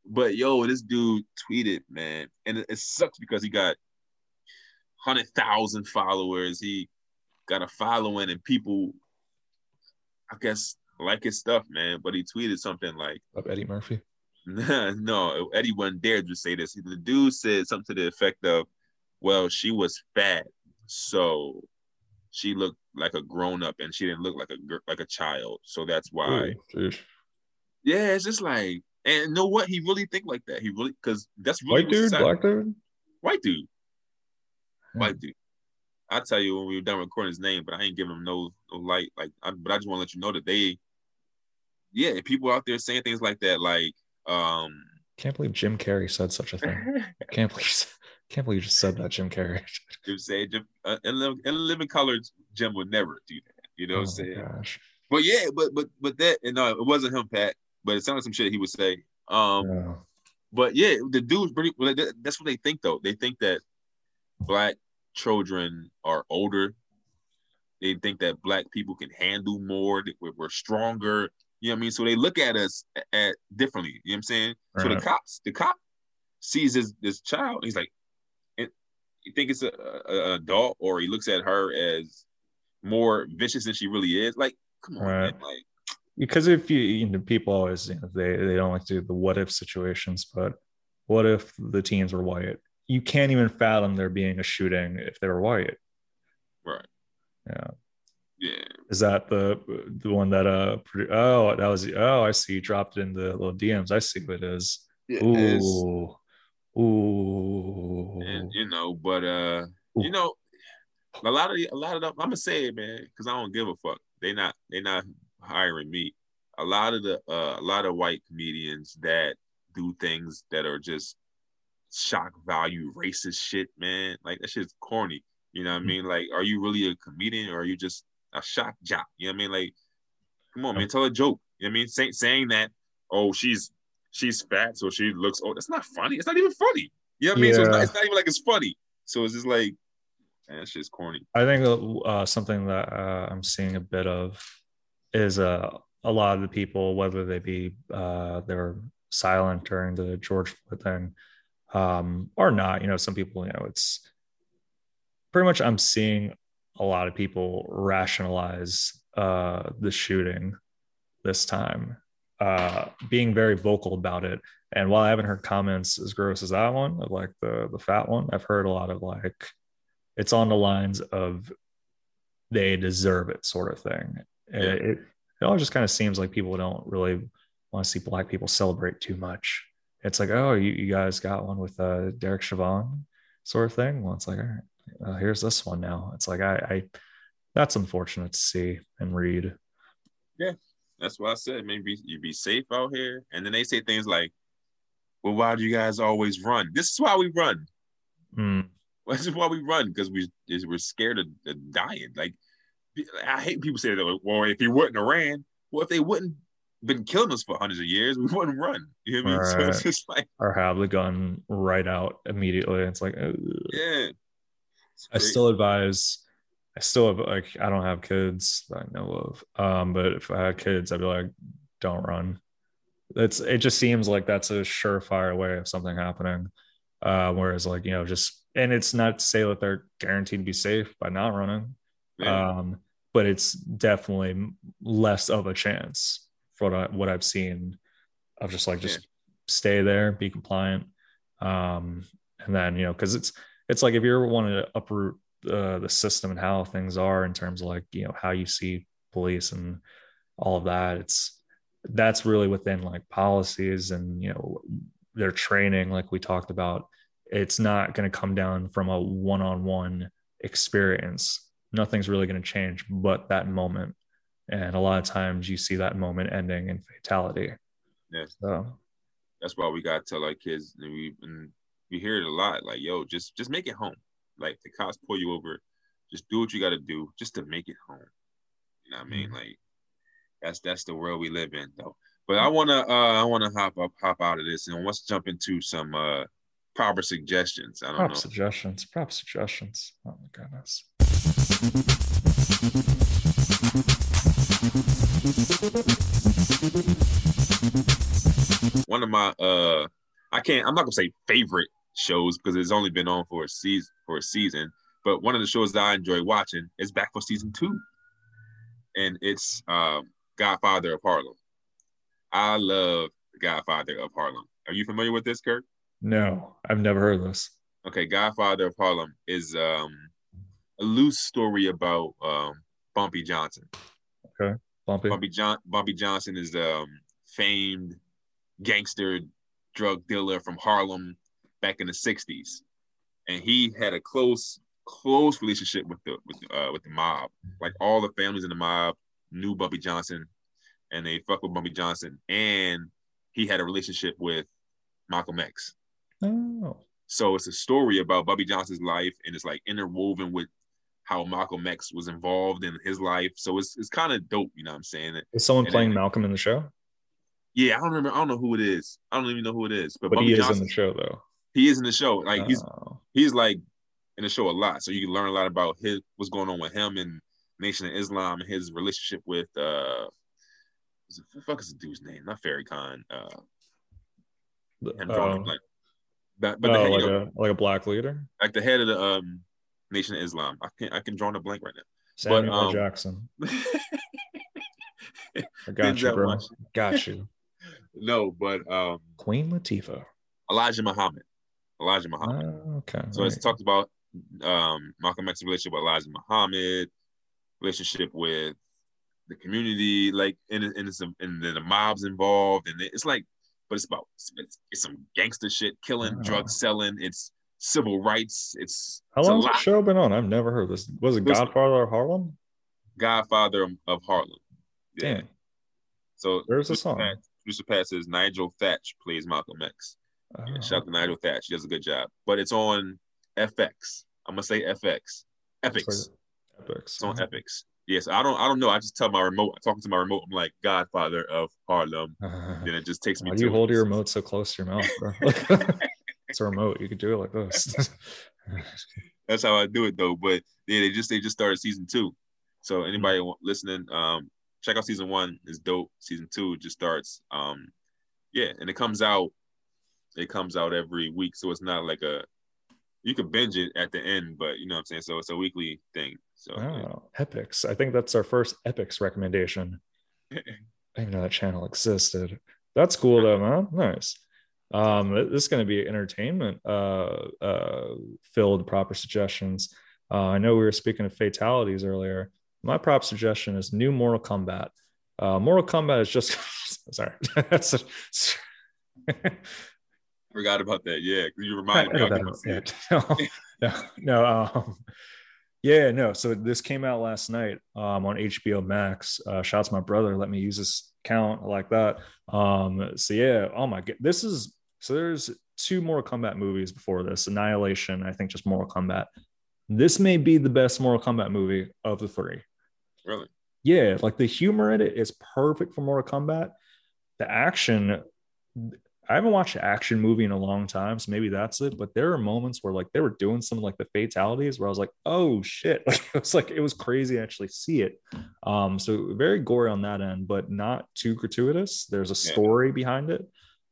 But yo, this dude tweeted, man, and it, it sucks because he got hundred thousand followers. He got a following, and people, I guess, like his stuff, man. But he tweeted something like of Eddie Murphy. *laughs* no, Eddie wouldn't dare to say this. The dude said something to the effect of, "Well, she was fat, so she looked like a grown up, and she didn't look like a girl like a child. So that's why." Ooh, yeah, it's just like, and know what? He really think like that. He really because that's really white dude, black dude, white dude, hmm. white dude. I'll tell you when we were done recording his name, but I ain't giving him no, no light. Like, I, but I just want to let you know that they yeah, people out there saying things like that, like um can't believe Jim Carrey said such a thing. *laughs* can't believe can't believe you just said that, Jim Carrey. Jim said Jim uh, in, in living color, Jim would never do that. You know what I'm oh saying? Gosh. But yeah, but but but that and no, it wasn't him, Pat. But it sounded like some shit he would say. Um, yeah. but yeah, the dude's pretty. Well, that's what they think though. They think that black children are older. They think that black people can handle more. That we're, we're stronger. You know what I mean? So they look at us at, at differently. You know what I'm saying? Right. So the cops, the cop, sees this this child. He's like, you think it's a, a, an adult, or he looks at her as more vicious than she really is. Like, come on, right. man. Like, because if you, you know, people always you know, they they don't like to do the what if situations, but what if the teens were white? You can't even fathom there being a shooting if they were white. Right. Yeah. Yeah. Is that the the one that uh oh that was oh I see you dropped it in the little DMs. I see what it is. Yeah, Ooh. Ooh. And you know, but uh Ooh. you know, a lot of a lot of them, I'm gonna say it, man, because I don't give a fuck. They not they not hiring me. A lot of the uh, a lot of white comedians that do things that are just shock value racist shit, man. Like that shit's corny. You know what I mean? Like, are you really a comedian or are you just a shock jock? You know what I mean? Like, come on, man, tell a joke. You know what I mean? Say, saying that, oh, she's she's fat, so she looks oh, that's not funny. It's not even funny. You know what I mean? Yeah. So it's not, it's not, even like it's funny. So it's just like, man, it's just corny. I think uh, something that uh, I'm seeing a bit of is uh, a lot of the people, whether they be uh, they're silent during the George Floyd thing um, or not. You know, some people, you know, it's pretty much I'm seeing a lot of people rationalize uh, the shooting this time, uh, being very vocal about it. And while I haven't heard comments as gross as that one, of like the the fat one, I've heard a lot of like it's on the lines of they deserve it sort of thing. Yeah. It, it, it all just kind of seems like people don't really want to see black people celebrate too much. It's like, oh, you, you guys got one with uh, Derek Chauvin sort of thing. Well, it's like, all right, uh, here's this one now. It's like, I, I, that's unfortunate to see and read. Yeah, that's what I said. Maybe you be safe out here. And then they say things like, well, why do you guys always run? This is why we run. Mm. *laughs* This is why we run because we we're scared of, of dying. Like I hate people say that. Well, if he wouldn't have ran, well, if they wouldn't been killing us for hundreds of years, we wouldn't run. *laughs* You know what I mean? Right. So it's just like or have the gun right out immediately. It's like Ugh. yeah. I still advise. Still have like I don't have kids that I know of. Um, but if I had kids, I'd be like, don't run. It's it just seems like that's a surefire way of something happening. Uh, whereas like you know just and it's not to say that they're guaranteed to be safe by not running. Yeah. Um, but it's definitely less of a chance for what, I, what I've seen of just like just yeah. stay there, be compliant, um, and then you know because it's it's like if you're wanting to uproot uh, the system and how things are in terms of like you know how you see police and all of that, it's that's really within like policies and you know their training, like we talked about. It's not going to come down from a one-on-one experience nothing's really going to change but that moment. And a lot of times you see that moment ending in fatality. Yeah. So that's why we got to tell our kids, and we and we hear it a lot. Like, yo, just just make it home. Like the cops pull you over, just do what you got to do, just to make it home. You know what I mean? Mm-hmm. Like that's that's the world we live in, though. But I wanna uh I wanna hop up hop out of this and let's jump into some uh proper suggestions. I don't proper know. suggestions. Proper suggestions. Oh my goodness. One of my uh I can't I'm not gonna say favorite shows because it's only been on for a season for a season, but one of the shows that I enjoy watching is back for season two. And it's um Godfather of Harlem. I love Godfather of Harlem. Are you familiar with this, Kirk? No, I've never heard of this. Okay, Godfather of Harlem is um a loose story about um, Bumpy Johnson. Okay, Bumpy. Bumpy John Bumpy Johnson is um famed gangster drug dealer from Harlem back in the '60s, and he had a close close relationship with the with uh, with the mob. Like all the families in the mob knew Bumpy Johnson, and they fucked with Bumpy Johnson, and he had a relationship with Malcolm X. Oh. So it's a story about Bumpy Johnson's life, and it's like interwoven with how Malcolm X was involved in his life. So it's it's kind of dope, you know what I'm saying? Is someone and playing then, Malcolm in the show? Yeah, I don't remember. I don't know who it is. I don't even know who it is. But, but he is Johnson, in the show though. He is in the show. Like oh. he's he's like in the show a lot. So you can learn a lot about his what's going on with him and Nation of Islam and his relationship with uh the fuck is the dude's name? Not Farrakhan. Uh I'm drawing um, blank. But, but oh, the like a like a black leader, like the head of the um Nation of Islam. I can I can draw on a blank right now. Samuel L. um, Jackson. *laughs* I got you, bro. Washington. Got you. *laughs* no, but um Queen Latifah. Elijah Muhammad. Elijah Muhammad. Oh, okay. So it's talked about um, Malcolm X's relationship with Elijah Muhammad, relationship with the community, like and and, it's and then the mobs involved, and it's like, but it's about it's, it's some gangster shit, killing, Oh. drug selling, it's civil rights, it's, How long long's the show been on? I've never heard this. Was it This- Godfather of Harlem? Godfather of, Harlem. Yeah. Damn. So There's a song. Producer Pat says Nigel Thatch plays Malcolm X. Oh, Yeah, shout out to Nigel Thatch. He does a good job. But it's on FX. I'm gonna say FX. Epix. Epix. It's on Epix. Yes, I don't. I don't know. I just tell my remote. Talking to my remote, I'm like Godfather of Harlem. *laughs* Then it just takes me. Why do you hold your *laughs* remote so close to your mouth, bro? *laughs* it's a remote. You could do it like this. That's how I do it though. But yeah, they just they just started season two. So anybody wa- listening, um, check out season one. It's dope. Season two just starts. Um, yeah, and it comes out. It comes out every week, so it's not like a. You could binge it at the end, but you know what I'm saying. So it's a weekly thing. So yeah. Epix. I think that's our first Epix recommendation. *laughs* I didn't know that channel existed. That's cool though, man. Nice. Um, this is going to be entertainment uh, uh, filled proper suggestions. Uh, I know we were speaking of fatalities earlier. My prop suggestion is new Mortal Kombat. Uh, Mortal Kombat is just *laughs* sorry. *laughs* That's a, forgot about that. Yeah, you reminded me. I I'll know get my- that. *laughs* No, no, no. Um, yeah, no. So this came out last night um, on HBO Max. Uh, shouts to my brother. Let me use this account I like that. Um, so yeah. Oh my god. This is so. There's two Mortal Kombat movies before this. Annihilation. I think just Mortal Kombat. This may be the best Mortal Kombat movie of the three. Really? Yeah, like the humor in it is perfect for Mortal Kombat. The action, I haven't watched an action movie in a long time, so maybe that's it. But there are moments where like they were doing some like the fatalities where I was like, oh shit. *laughs* Like it was like it was crazy to actually see it. Um, so very gory on that end, but not too gratuitous. There's a story behind it.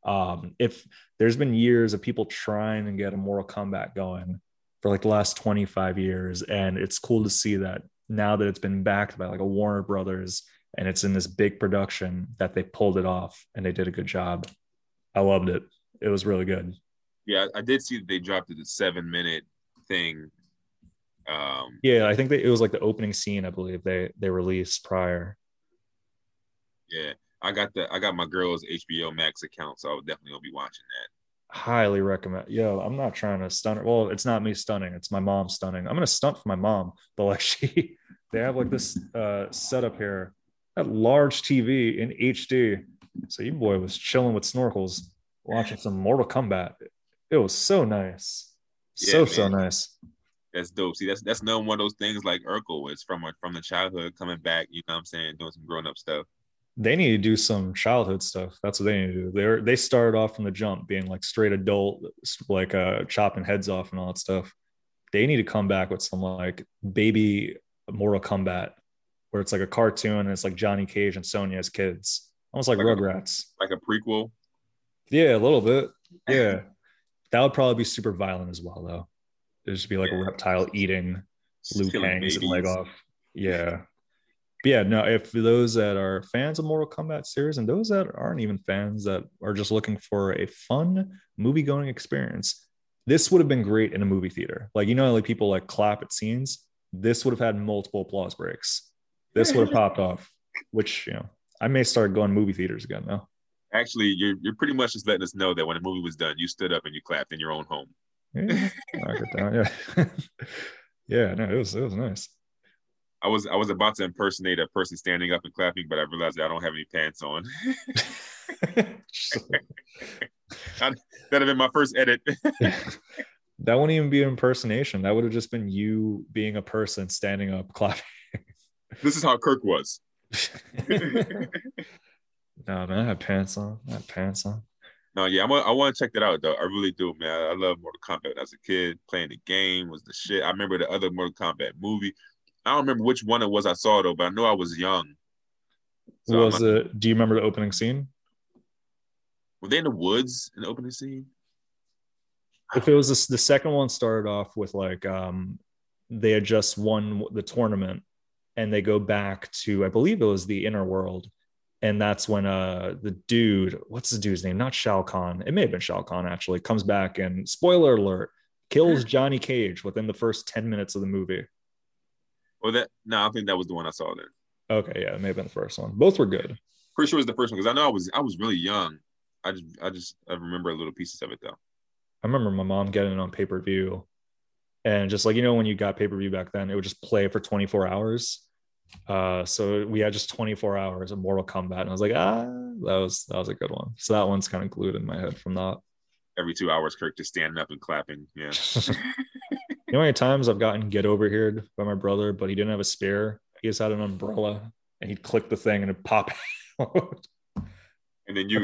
Um, if there's been years of people trying to get a Mortal Kombat going for like the last 25 years, and it's cool to see that now that it's been backed by like a Warner Brothers and it's in this big production that they pulled it off and they did a good job. I loved it. It was really good. Yeah, I did see that they dropped it the seven minute thing. Um, Yeah, I think that it was like the opening scene. I believe they they released prior. yeah, I got the I got my girl's HBO Max account, so I would definitely gonna be watching that. Highly recommend. Yo, I'm not trying to stun her. Well, it's not me stunning. It's my mom stunning. I'm gonna stunt for my mom, *laughs* but like she, they have like this uh setup here, that large TV in HD. So you boy was chilling with snorkels, watching some Mortal Kombat. It was so nice, so Yeah, so man. nice. That's dope. See, that's that's another one of those things like Urkel was from from the childhood coming back. You know what I'm saying? Doing some grown up stuff. they need to do some childhood stuff. That's what they need to do. They're they started off from the jump being like straight adult, like uh chopping heads off and all that stuff. They need to come back with some like baby Mortal Kombat, where it's like a cartoon and it's like Johnny Cage and Sonya as kids, almost like Like a- Rugrats. Like a prequel. Yeah, a little bit. Yeah, that would probably be super violent as well, though. It'd just be like a reptile eating killing Kang's leg off. Yeah. But yeah, no, if those that are fans of Mortal Kombat series and those that aren't even fans that are just looking for a fun movie going experience, this would have been great in a movie theater. Like, you know, like people like clap at scenes. This would have had multiple applause breaks. This would have *laughs* popped off, which, you know, I may start going movie theaters again now. Actually, you're you're pretty much just letting us know that when the movie was done, you stood up and you clapped in your own home. Yeah, down. Yeah. *laughs* yeah, no, it was it was nice. I was I was about to impersonate a person standing up and clapping, but I realized that I don't have any pants on. *laughs* *laughs* That'd have been my first edit. that wouldn't even be an impersonation. That would have just been you being a person standing up clapping. this is how Kirk was. *laughs* no, man, I have pants on. I have pants on. No, yeah, I'm a, I want to check that out though. I really do, man. I love Mortal Kombat as a kid. Playing the game was the shit. I remember the other Mortal Kombat movie. I don't remember which one it was I saw though, but I know I was young. So was I'm- it? Do you remember the opening scene? Were they in the woods in the opening scene? if it was this, the second one started off with like um they had just won the tournament and they go back to I believe it was the inner world and that's when uh the dude what's the dude's name not Shao Kahn it may have been Shao Kahn actually comes back and spoiler alert kills *laughs* Johnny Cage within the first 10 minutes of the movie Well, that no, I think that was the one I saw then. okay yeah it may have been the first one both were good Pretty sure it was the first one because I know I was I was really young. I just I just I remember little pieces of it though. I remember my mom getting it on pay per view, and just like you know when you got pay per view back then, it would just play for 24 hours. Uh, so we had just 24 hours of Mortal Kombat, and I was like, ah, that was that was a good one. So that one's kind of glued in my head from that. Every two hours, Kirk just standing up and clapping. Yeah. *laughs* you know how many times I've gotten get over here by my brother, but he didn't have a spear. He just had an umbrella, and he'd click the thing and it'd pop. *laughs* out. And then you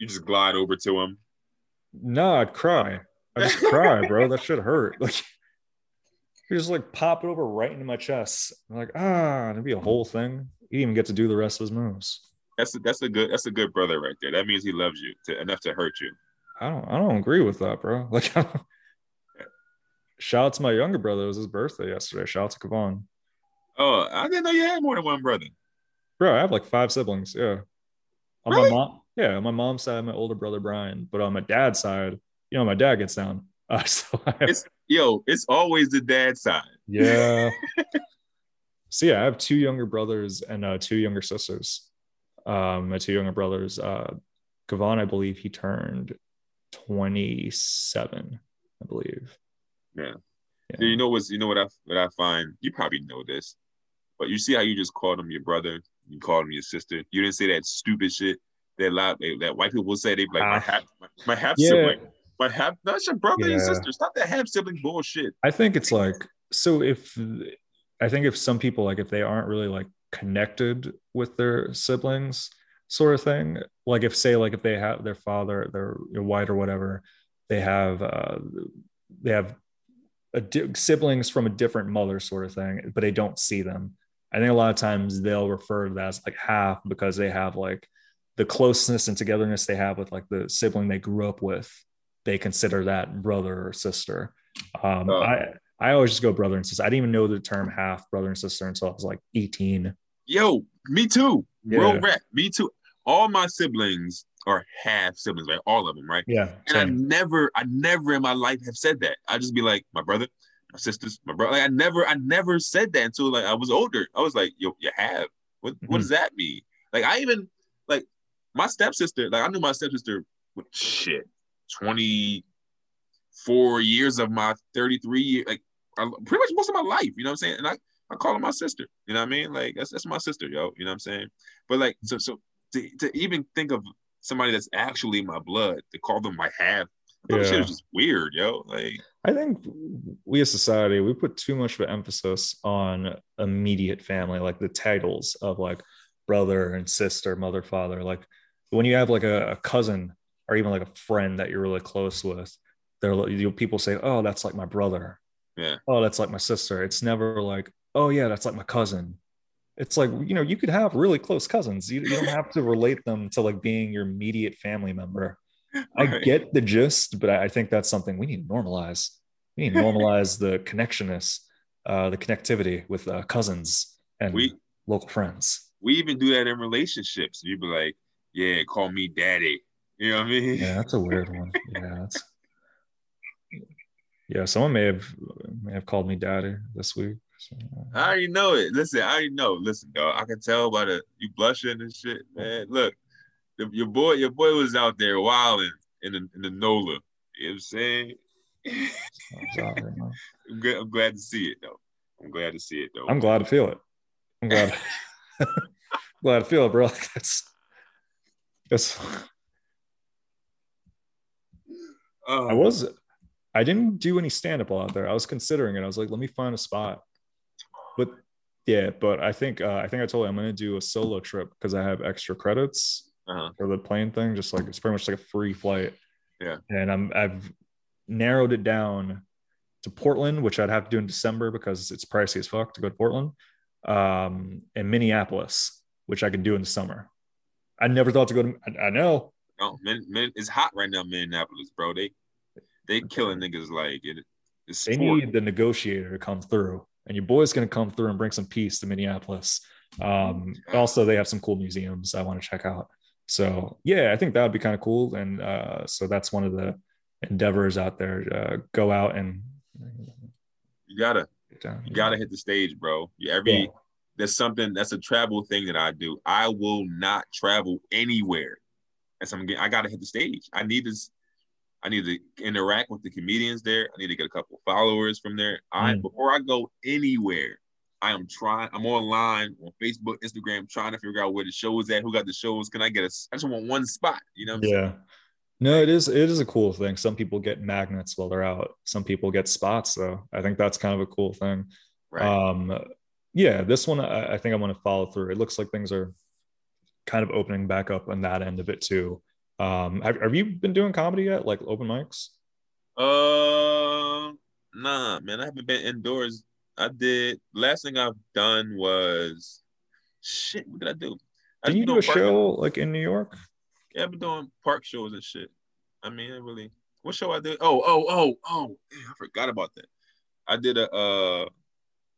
you just glide over to him. no, I'd cry. I just cry, bro. That should hurt. Like you just like pop it over right into my chest. I'm like, ah, it'd be a whole thing. He didn't even get to do the rest of his moves. That's a, that's a good that's a good brother right there. That means he loves you to, enough to hurt you. I don't I don't agree with that, bro. *laughs* Like I don't... shout out to my younger brother. It was his birthday yesterday. Shout out to Kavon. Oh, I didn't know you had more than one brother. Bro, I have like five siblings. Yeah. On Really? my mom, yeah, on my mom's side, my older brother Brian. But on my dad's side, you know, my dad gets down. *laughs* Uh, so have, It's yo, it's always the dad side. yeah. *laughs* so yeah, I have two younger brothers and uh, two younger sisters. Um, my two younger brothers, uh, Kavon, I believe he turned 27, I believe. Yeah. Yeah. You know what's you know what I what I find you probably know this, but you see how you just called him your brother, you called him your sister. You didn't say that stupid shit that loud that white people will say. They be like my Ah. half my, my half Yeah. sibling, my half that's your brother and Yeah. sister. Stop that half sibling bullshit. I think it's like so if I think if some people like if they aren't really like connected with their siblings sort of thing like if say like if they have their father they're know, white or whatever they have uh they have a di- siblings from a different mother sort of thing but they don't see them I think a lot of times they'll refer to that as like half because they have like the closeness and togetherness they have with like the sibling they grew up with they consider that brother or sister um, Oh. I I always just go brother and sister. I didn't even know the term half brother and sister until I was like 18. Yo, me too. Yeah. Real rap. Me too. All my siblings are half siblings, right? All of them, right? Yeah. And I never, I never in my life have said that. I just be like, my brother, my sisters, my brother. Like, I never, I never said that until like I was older. I was like, yo, you have. What what Mm-hmm. does that mean? Like I even like my stepsister, like I knew my stepsister with shit, 24 years of my 33 year, like I, pretty much most of my life, you know what I'm saying? And I, I call her my sister, you know what I mean? Like that's that's my sister, yo, you know what I'm saying? But like so so to, to even think of somebody that's actually my blood, to call them my half, I shit Yeah. was just weird, yo. Like I think we as society, we put too much of an emphasis on immediate family, like the titles of like brother and sister, mother, father. Like when you have like a, a cousin or even like a friend that you're really close with, they're you people say, Oh, that's like my brother. Yeah. Oh, that's like my sister. It's never like, oh yeah, that's like my cousin. It's like, you know, you could have really close cousins. You, you don't have to relate them to like being your immediate family member. I Right. get the gist, but I I think that's something we need to normalize. We need to normalize the connectionness, uh, the connectivity with uh, cousins and we local friends. we even do that in relationships. You'd be like, yeah, call me daddy. You know what I mean? Yeah, that's a weird one. Yeah, that's yeah. Someone may have may have called me daddy this week. So, uh, I already know it. Listen, I already know. Listen, dog. I can tell by the you blushing and shit, man. Look, the, your boy, your boy was out there wilding in the in the NOLA. You know what I'm saying? I was out here, man. *laughs* I'm, glad, I'm glad to see it though. I'm glad to see it though. I'm glad to feel it. I'm glad. *laughs* *laughs* glad to feel it, bro. That's that's. Uh, I was. I didn't do any stand up out there. I was considering it. I was like, let me find a spot. But yeah, but I think uh, I think I told you I'm gonna do a solo trip because I have extra credits Uh-huh. for the plane thing. Just like it's pretty much like a free flight. Yeah. And I'm I've narrowed it down to Portland, which I'd have to do in December because it's pricey as fuck to go to Portland. Um, and Minneapolis, which I can do in the summer. I never thought to go to. I, I know No, man, man, it's hot right now, in Minneapolis, bro. They they killing niggas like it. It's They sport. need the negotiator to come through, and your boy's gonna come through and bring some peace to Minneapolis. Um, also, they have some cool museums I want to check out. So yeah, I think that would be kind of cool. And uh, so that's one of the endeavors out there. Uh, go out and You gotta you gotta hit the stage, bro. Every Yeah. there's something that's a travel thing that I do. I will not travel anywhere. As I'm getting, I gotta hit the stage. I need this. I need to interact with the comedians there. I need to get a couple followers from there. I Mm. before I go anywhere, I am trying. I'm online on Facebook, Instagram, trying to figure out where the show is at. Who got the shows? Can I get a? I just want one spot. You know? What I'm saying? Yeah. No, it is it is a cool thing. Some people get magnets while they're out. Some people get spots though. I think that's kind of a cool thing. Right. Um yeah, this one I, I think I want to follow through. It looks like things are kind of opening back up on that end of it too. Um have, have you been doing comedy yet? Like open mics? Uh, nah, man. I haven't been indoors. I did. Last thing I've done was shit. What did I do? Did you do a show like in New York? Yeah, I've been doing park shows and shit. I mean, I really. What show I did? Oh, oh, oh, oh! Damn, I forgot about that. I did a uh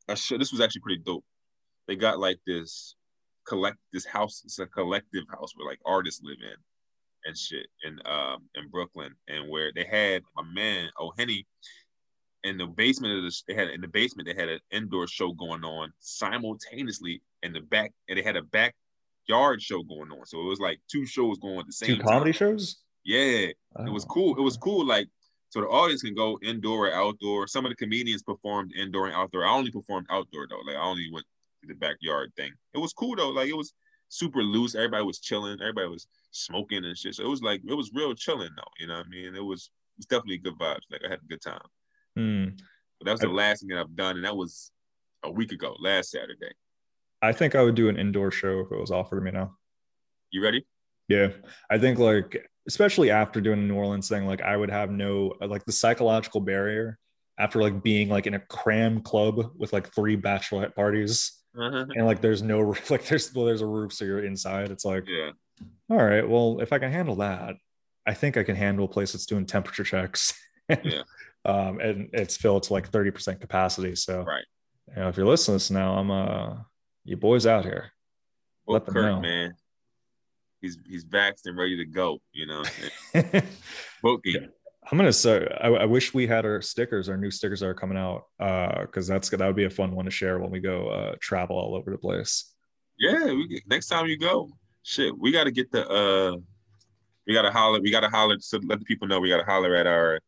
a show. This was actually pretty dope. They got like this collect this house. It's a collective house where like artists live in and shit in um in Brooklyn, and where they had a man, oh Henny, in the basement of this. They had in the basement. They had an indoor show going on simultaneously in the back, and they had a backyard show going on. So it was like two shows going at the same Two time. comedy shows? Yeah, it was Oh. cool. It was cool. Like, so the audience can go indoor or outdoor. Some of the comedians performed indoor and outdoor. I only performed outdoor though. Like, I only went the backyard thing. It was cool though. Like, it was super loose. Everybody was chilling. Everybody was smoking and shit. So it was like it was real chilling though. You know what I mean? It was it was definitely good vibes. Like, I had a good time. Hmm. But that was the last thing that I've done, and that was a week ago, last Saturday. I think I would do an indoor show if it was offered to me now. You ready? Yeah. I think like especially after doing the New Orleans thing, like I would have no like the psychological barrier after like being like in a cram club with like three bachelorette parties Uh-huh. and like there's no *laughs* like there's well there's a roof so you're inside. It's like Yeah. all right, well if I can handle that, I think I can handle a place that's doing temperature checks. *laughs* Yeah. um and it's filled to like 30% capacity. So Right. you know, if you're listening to this now, I'm uh you boys out here. Well, Let them Kirk, know. man. He's he's vaxxed and ready to go. You know, booking. *laughs* I'm gonna say I, I wish we had our stickers, our new stickers are coming out, uh, because that's that would be a fun one to share when we go uh travel all over the place. Yeah, we next time you go, shit, we got to get the uh, we got to holler, we got to holler to let the people know we got to holler at our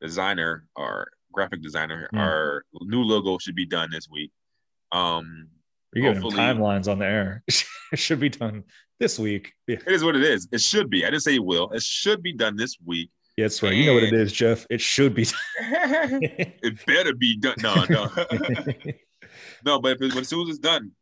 designer, our graphic designer. Hmm. Our new logo should be done this week. Um, You're giving timelines on the air. *laughs* it should be done this week. Yeah, it is what it is. It should be. I didn't say it will. It should be done this week. That's right. You know what it is, Jeff. It should be. *laughs* it better be done. No, no, *laughs* no. But if it, when as soon as it's done,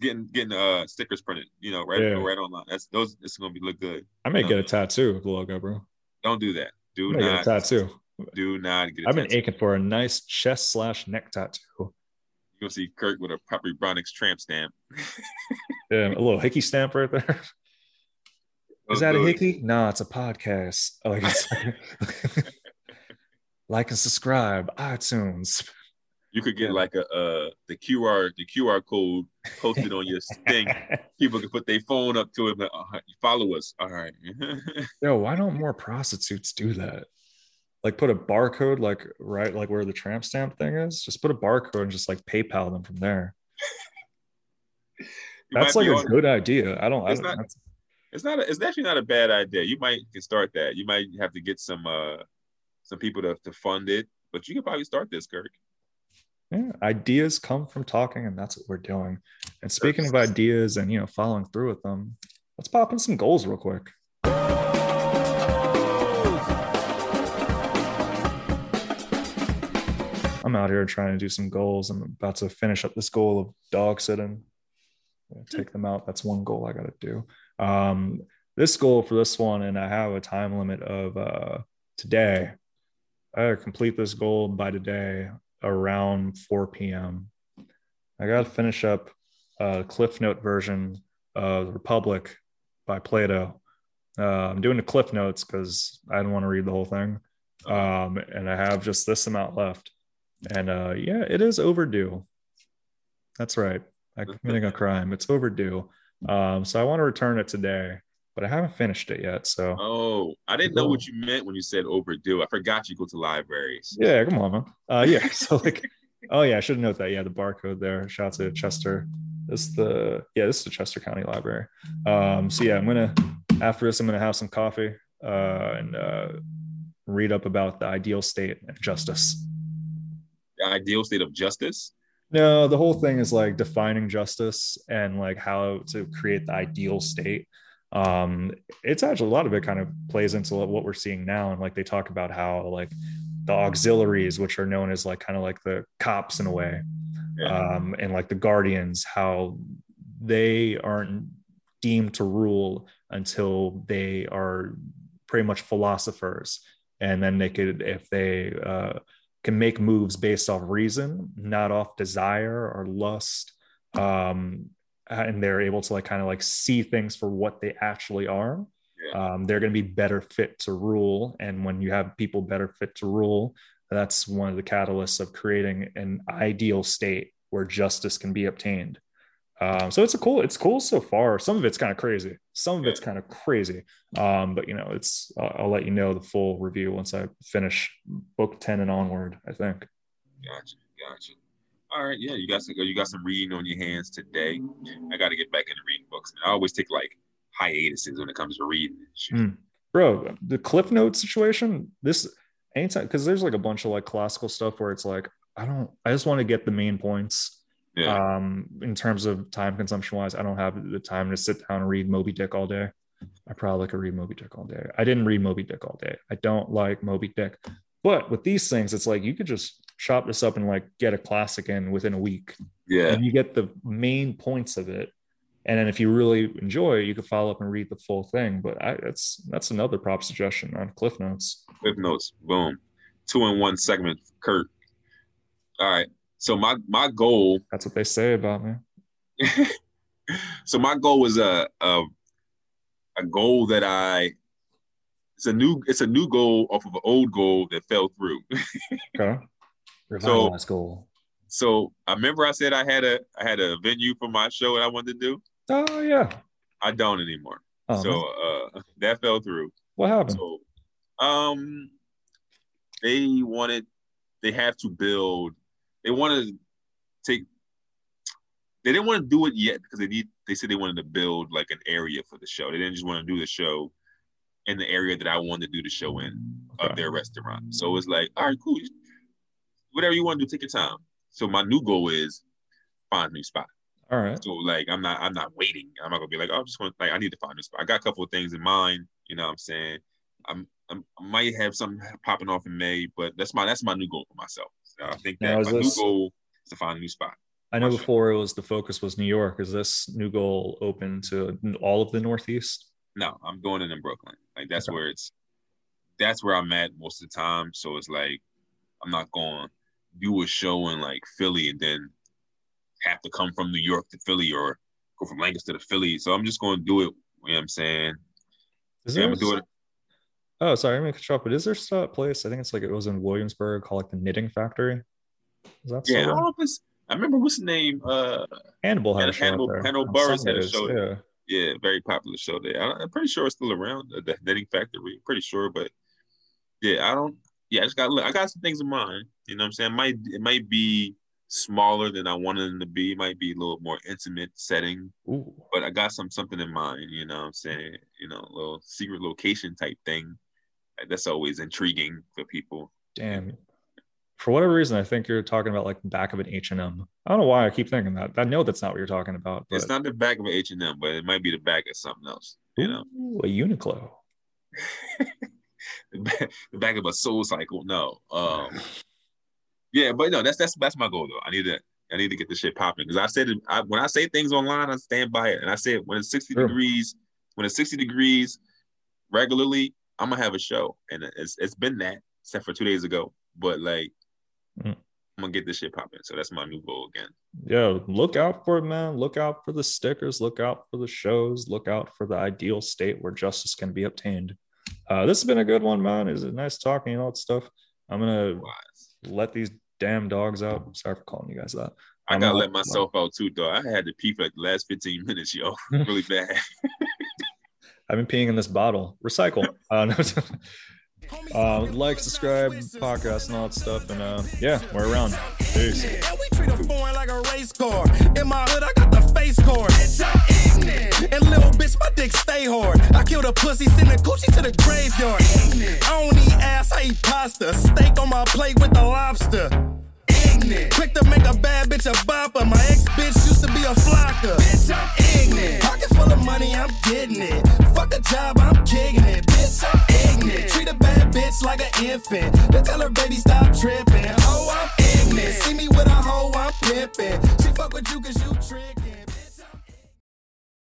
getting getting uh stickers printed, you know, right Yeah. right online. That's those. It's gonna be look good. I may get a tattoo of the logo, bro. Don't do that. Do I may not. get a tattoo. Do not get. A I've been tattoo. aching for a nice chest slash neck tattoo. You're gonna see Kirk with a Poppy Bronics tramp stamp. Yeah, a little hickey stamp right there. *laughs* Is that a hickey? No, it's a podcast. *laughs* I Like, like and subscribe, iTunes. You could get like a uh the QR the QR code posted on your thing. *laughs* People can put their phone up to it. Like, oh, follow us. All right. *laughs* Yo, why don't more prostitutes do that? Like put a barcode, like right, like where the tramp stamp thing is. Just put a barcode and just like PayPal them from there. That's like a good idea. I don't. I don't not- that's- It's not. A, it's actually not a bad idea. You might can start that. You might have to get some uh some people to, to fund it, but you can probably start this, Kirk. yeah, ideas come from talking, and that's what we're doing. And speaking of ideas and you know following through with them, let's pop in some goals real quick. I'm out here trying to do some goals. I'm about to finish up this goal of dog sitting. Take them out. That's one goal I got to do. Um, this goal for this one, and I have a time limit of uh, today. I complete this goal by today around 4 p.m. I got to finish up a Cliff Note version of Republic by Plato. Uh, I'm doing the Cliff Notes because I don't want to read the whole thing. um, and I have just this amount left. And uh, yeah, it is overdue. That's right. I'm committing a crime. It's overdue. Um, so I want to return it today, but I haven't finished it yet. So Oh, I didn't know what you meant when you said overdue. I forgot you go to libraries. yeah, come on, man. Uh, yeah. *laughs* So like, *laughs* oh yeah, I should note that. Yeah, the barcode there. Shout out to Chester. This is the yeah, this is the Chester County Library. Um, so yeah, I'm gonna after this, I'm gonna have some coffee uh, and uh, read up about the ideal state of justice. The ideal state of justice. No, the whole thing is like defining justice and like how to create the ideal state. Um, it's actually a lot of it kind of plays into what we're seeing now, and like they talk about how like the auxiliaries, which are known as like kind of like the cops in a way, Yeah. um, and like the guardians, how they aren't deemed to rule until they are pretty much philosophers, and then they could, if they uh, can make moves based off reason, not off desire or lust, um, and they're able to like kind of like see things for what they actually are. Yeah. Um, they're going to be better fit to rule, and when you have people better fit to rule, that's one of the catalysts of creating an ideal state where justice can be obtained. Um, so it's a cool, it's cool so far. Some of it's kind of crazy. Some of it's kind of crazy. Um, but you know, it's I'll, I'll let you know the full review once I finish book 10 and onward, I think. Gotcha, gotcha. All right, yeah, you got some you got some reading on your hands today. I got to get back into reading books. Man. I always take like hiatuses when it comes to reading. Mm. Bro, the Cliff Note situation, this anytime because there's like a bunch of like classical stuff where it's like, I don't I just want to get the main points. Yeah, Um, in terms of time consumption wise, I don't have the time to sit down and read Moby Dick all day. I probably could read Moby Dick all day. I didn't read Moby Dick all day. I don't like Moby Dick. But with these things, it's like you could just chop this up and like get a classic in within a week. yeah, And you get the main points of it. And then if you really enjoy it, you could follow up and read the full thing. But I, that's that's another prop suggestion on Cliff Notes. Cliff notes. Boom, two in one segment. Kurt. All right. So my my goal. That's what they say about me. *laughs* so my goal was a a a goal that I. It's a new it's a new goal off of an old goal that fell through. *laughs* Okay. Revitalized goal. So I remember I said I had a I had a venue for my show that I wanted to do. Oh yeah. I don't anymore. Oh, so uh *laughs* that fell through. what happened? So um they wanted they have to build they wanted to take they didn't want to do it yet because they need they said they wanted to build like an area for the show. They didn't just want to do the show in the area that I wanted to do the show in of their restaurant. So it's like, all right, cool. Whatever you want to do, take your time. So my new goal is find a new spot. All right. So like I'm not I'm not waiting. I'm not gonna be like, oh, I'm just gonna like I need to find a spot. I got a couple of things in mind, you know what I'm saying? I'm, I'm I might have something popping off in May, but that's my that's my new goal for myself. I think that Now, my this- new goal is to find a new spot. I know before it was the focus was New York. Is this new goal open to all of the Northeast? No, I'm doing it in Brooklyn. Like that's Okay. where it's that's where I'm at most of the time. So it's like I'm not going to do a show in like Philly and then have to come from New York to Philly or go from Lancaster to Philly. So I'm just going to do it. You know what I'm saying? Is Yeah, there I'm gonna do it. Oh, sorry, I'm gonna cut you off. But is there still a place? I think it's like it was in Williamsburg called like the Knitting Factory. Is that Yeah, I still don't know if it's. I remember what's the name? Uh, Hannibal had a show Hannibal- out there. Hannibal on Buress had a show. Yeah. yeah, very popular show there. I- I'm pretty sure it's still around uh, the Knitting Factory. Pretty sure, but yeah, I don't. Yeah, I just got. I got some things in mind. You know what I'm saying? It might it might be smaller than I wanted them to be. It might be a little more intimate setting, Ooh. but I got some something in mind. You know what I'm saying? You know, a little secret location type thing. That's always intriguing for people. Damn. For whatever reason, I think you're talking about like the back of an H and M. I don't know why I keep thinking that. I know that's not what you're talking about. But It's not the back of an H and M, but it might be the back of something else. You know, Ooh, a Uniqlo. *laughs* the back, the back of a Soul Cycle. No. Um, Yeah, but no, that's that's that's my goal though. I need to I need to get this shit popping because I said it, I, when I say things online, I stand by it, and I said when it's sixty Sure. degrees, when it's sixty degrees regularly, I'm gonna have a show, and it's it's been that except for two days ago. But like, Mm. I'm gonna get this shit popping, so that's my new goal again. Yo, look out for it, man. Look out for the stickers. Look out for the shows. Look out for the ideal state where justice can be obtained. Uh, this has been a good one, man. Is it nice talking and all that stuff? I'm gonna Wise. let these damn dogs out. Sorry for calling you guys that. I I'm gotta let myself out too, though. I had to pee for like the last 15 minutes, yo. *laughs* really bad. *laughs* I've been peeing in this bottle. Recycle. Uh, *laughs* no, uh, like, subscribe, podcast, and all that stuff. And uh, yeah, we're around. Peace. And we treat a foreign like a race car. In my hood, I got the face card. And little bitch, my dick stay hard. I kill the pussy, send the to the graveyard. I don't eat ass, I eat pasta. Steak on my plate with the lobster ignorant. Quick to make a bad bitch a bopper. My ex bitch used to be a flocker. Bitch, I'm ignorant. Pocket full of money, I'm getting it. Fuck a job, I'm kicking it. Bitch, I'm ignorant. Treat a bad bitch like an infant. Then tell her baby stop tripping. Oh, I'm ignorant. See me with a hoe, I'm pimping. She fuck with you cause you trickin'.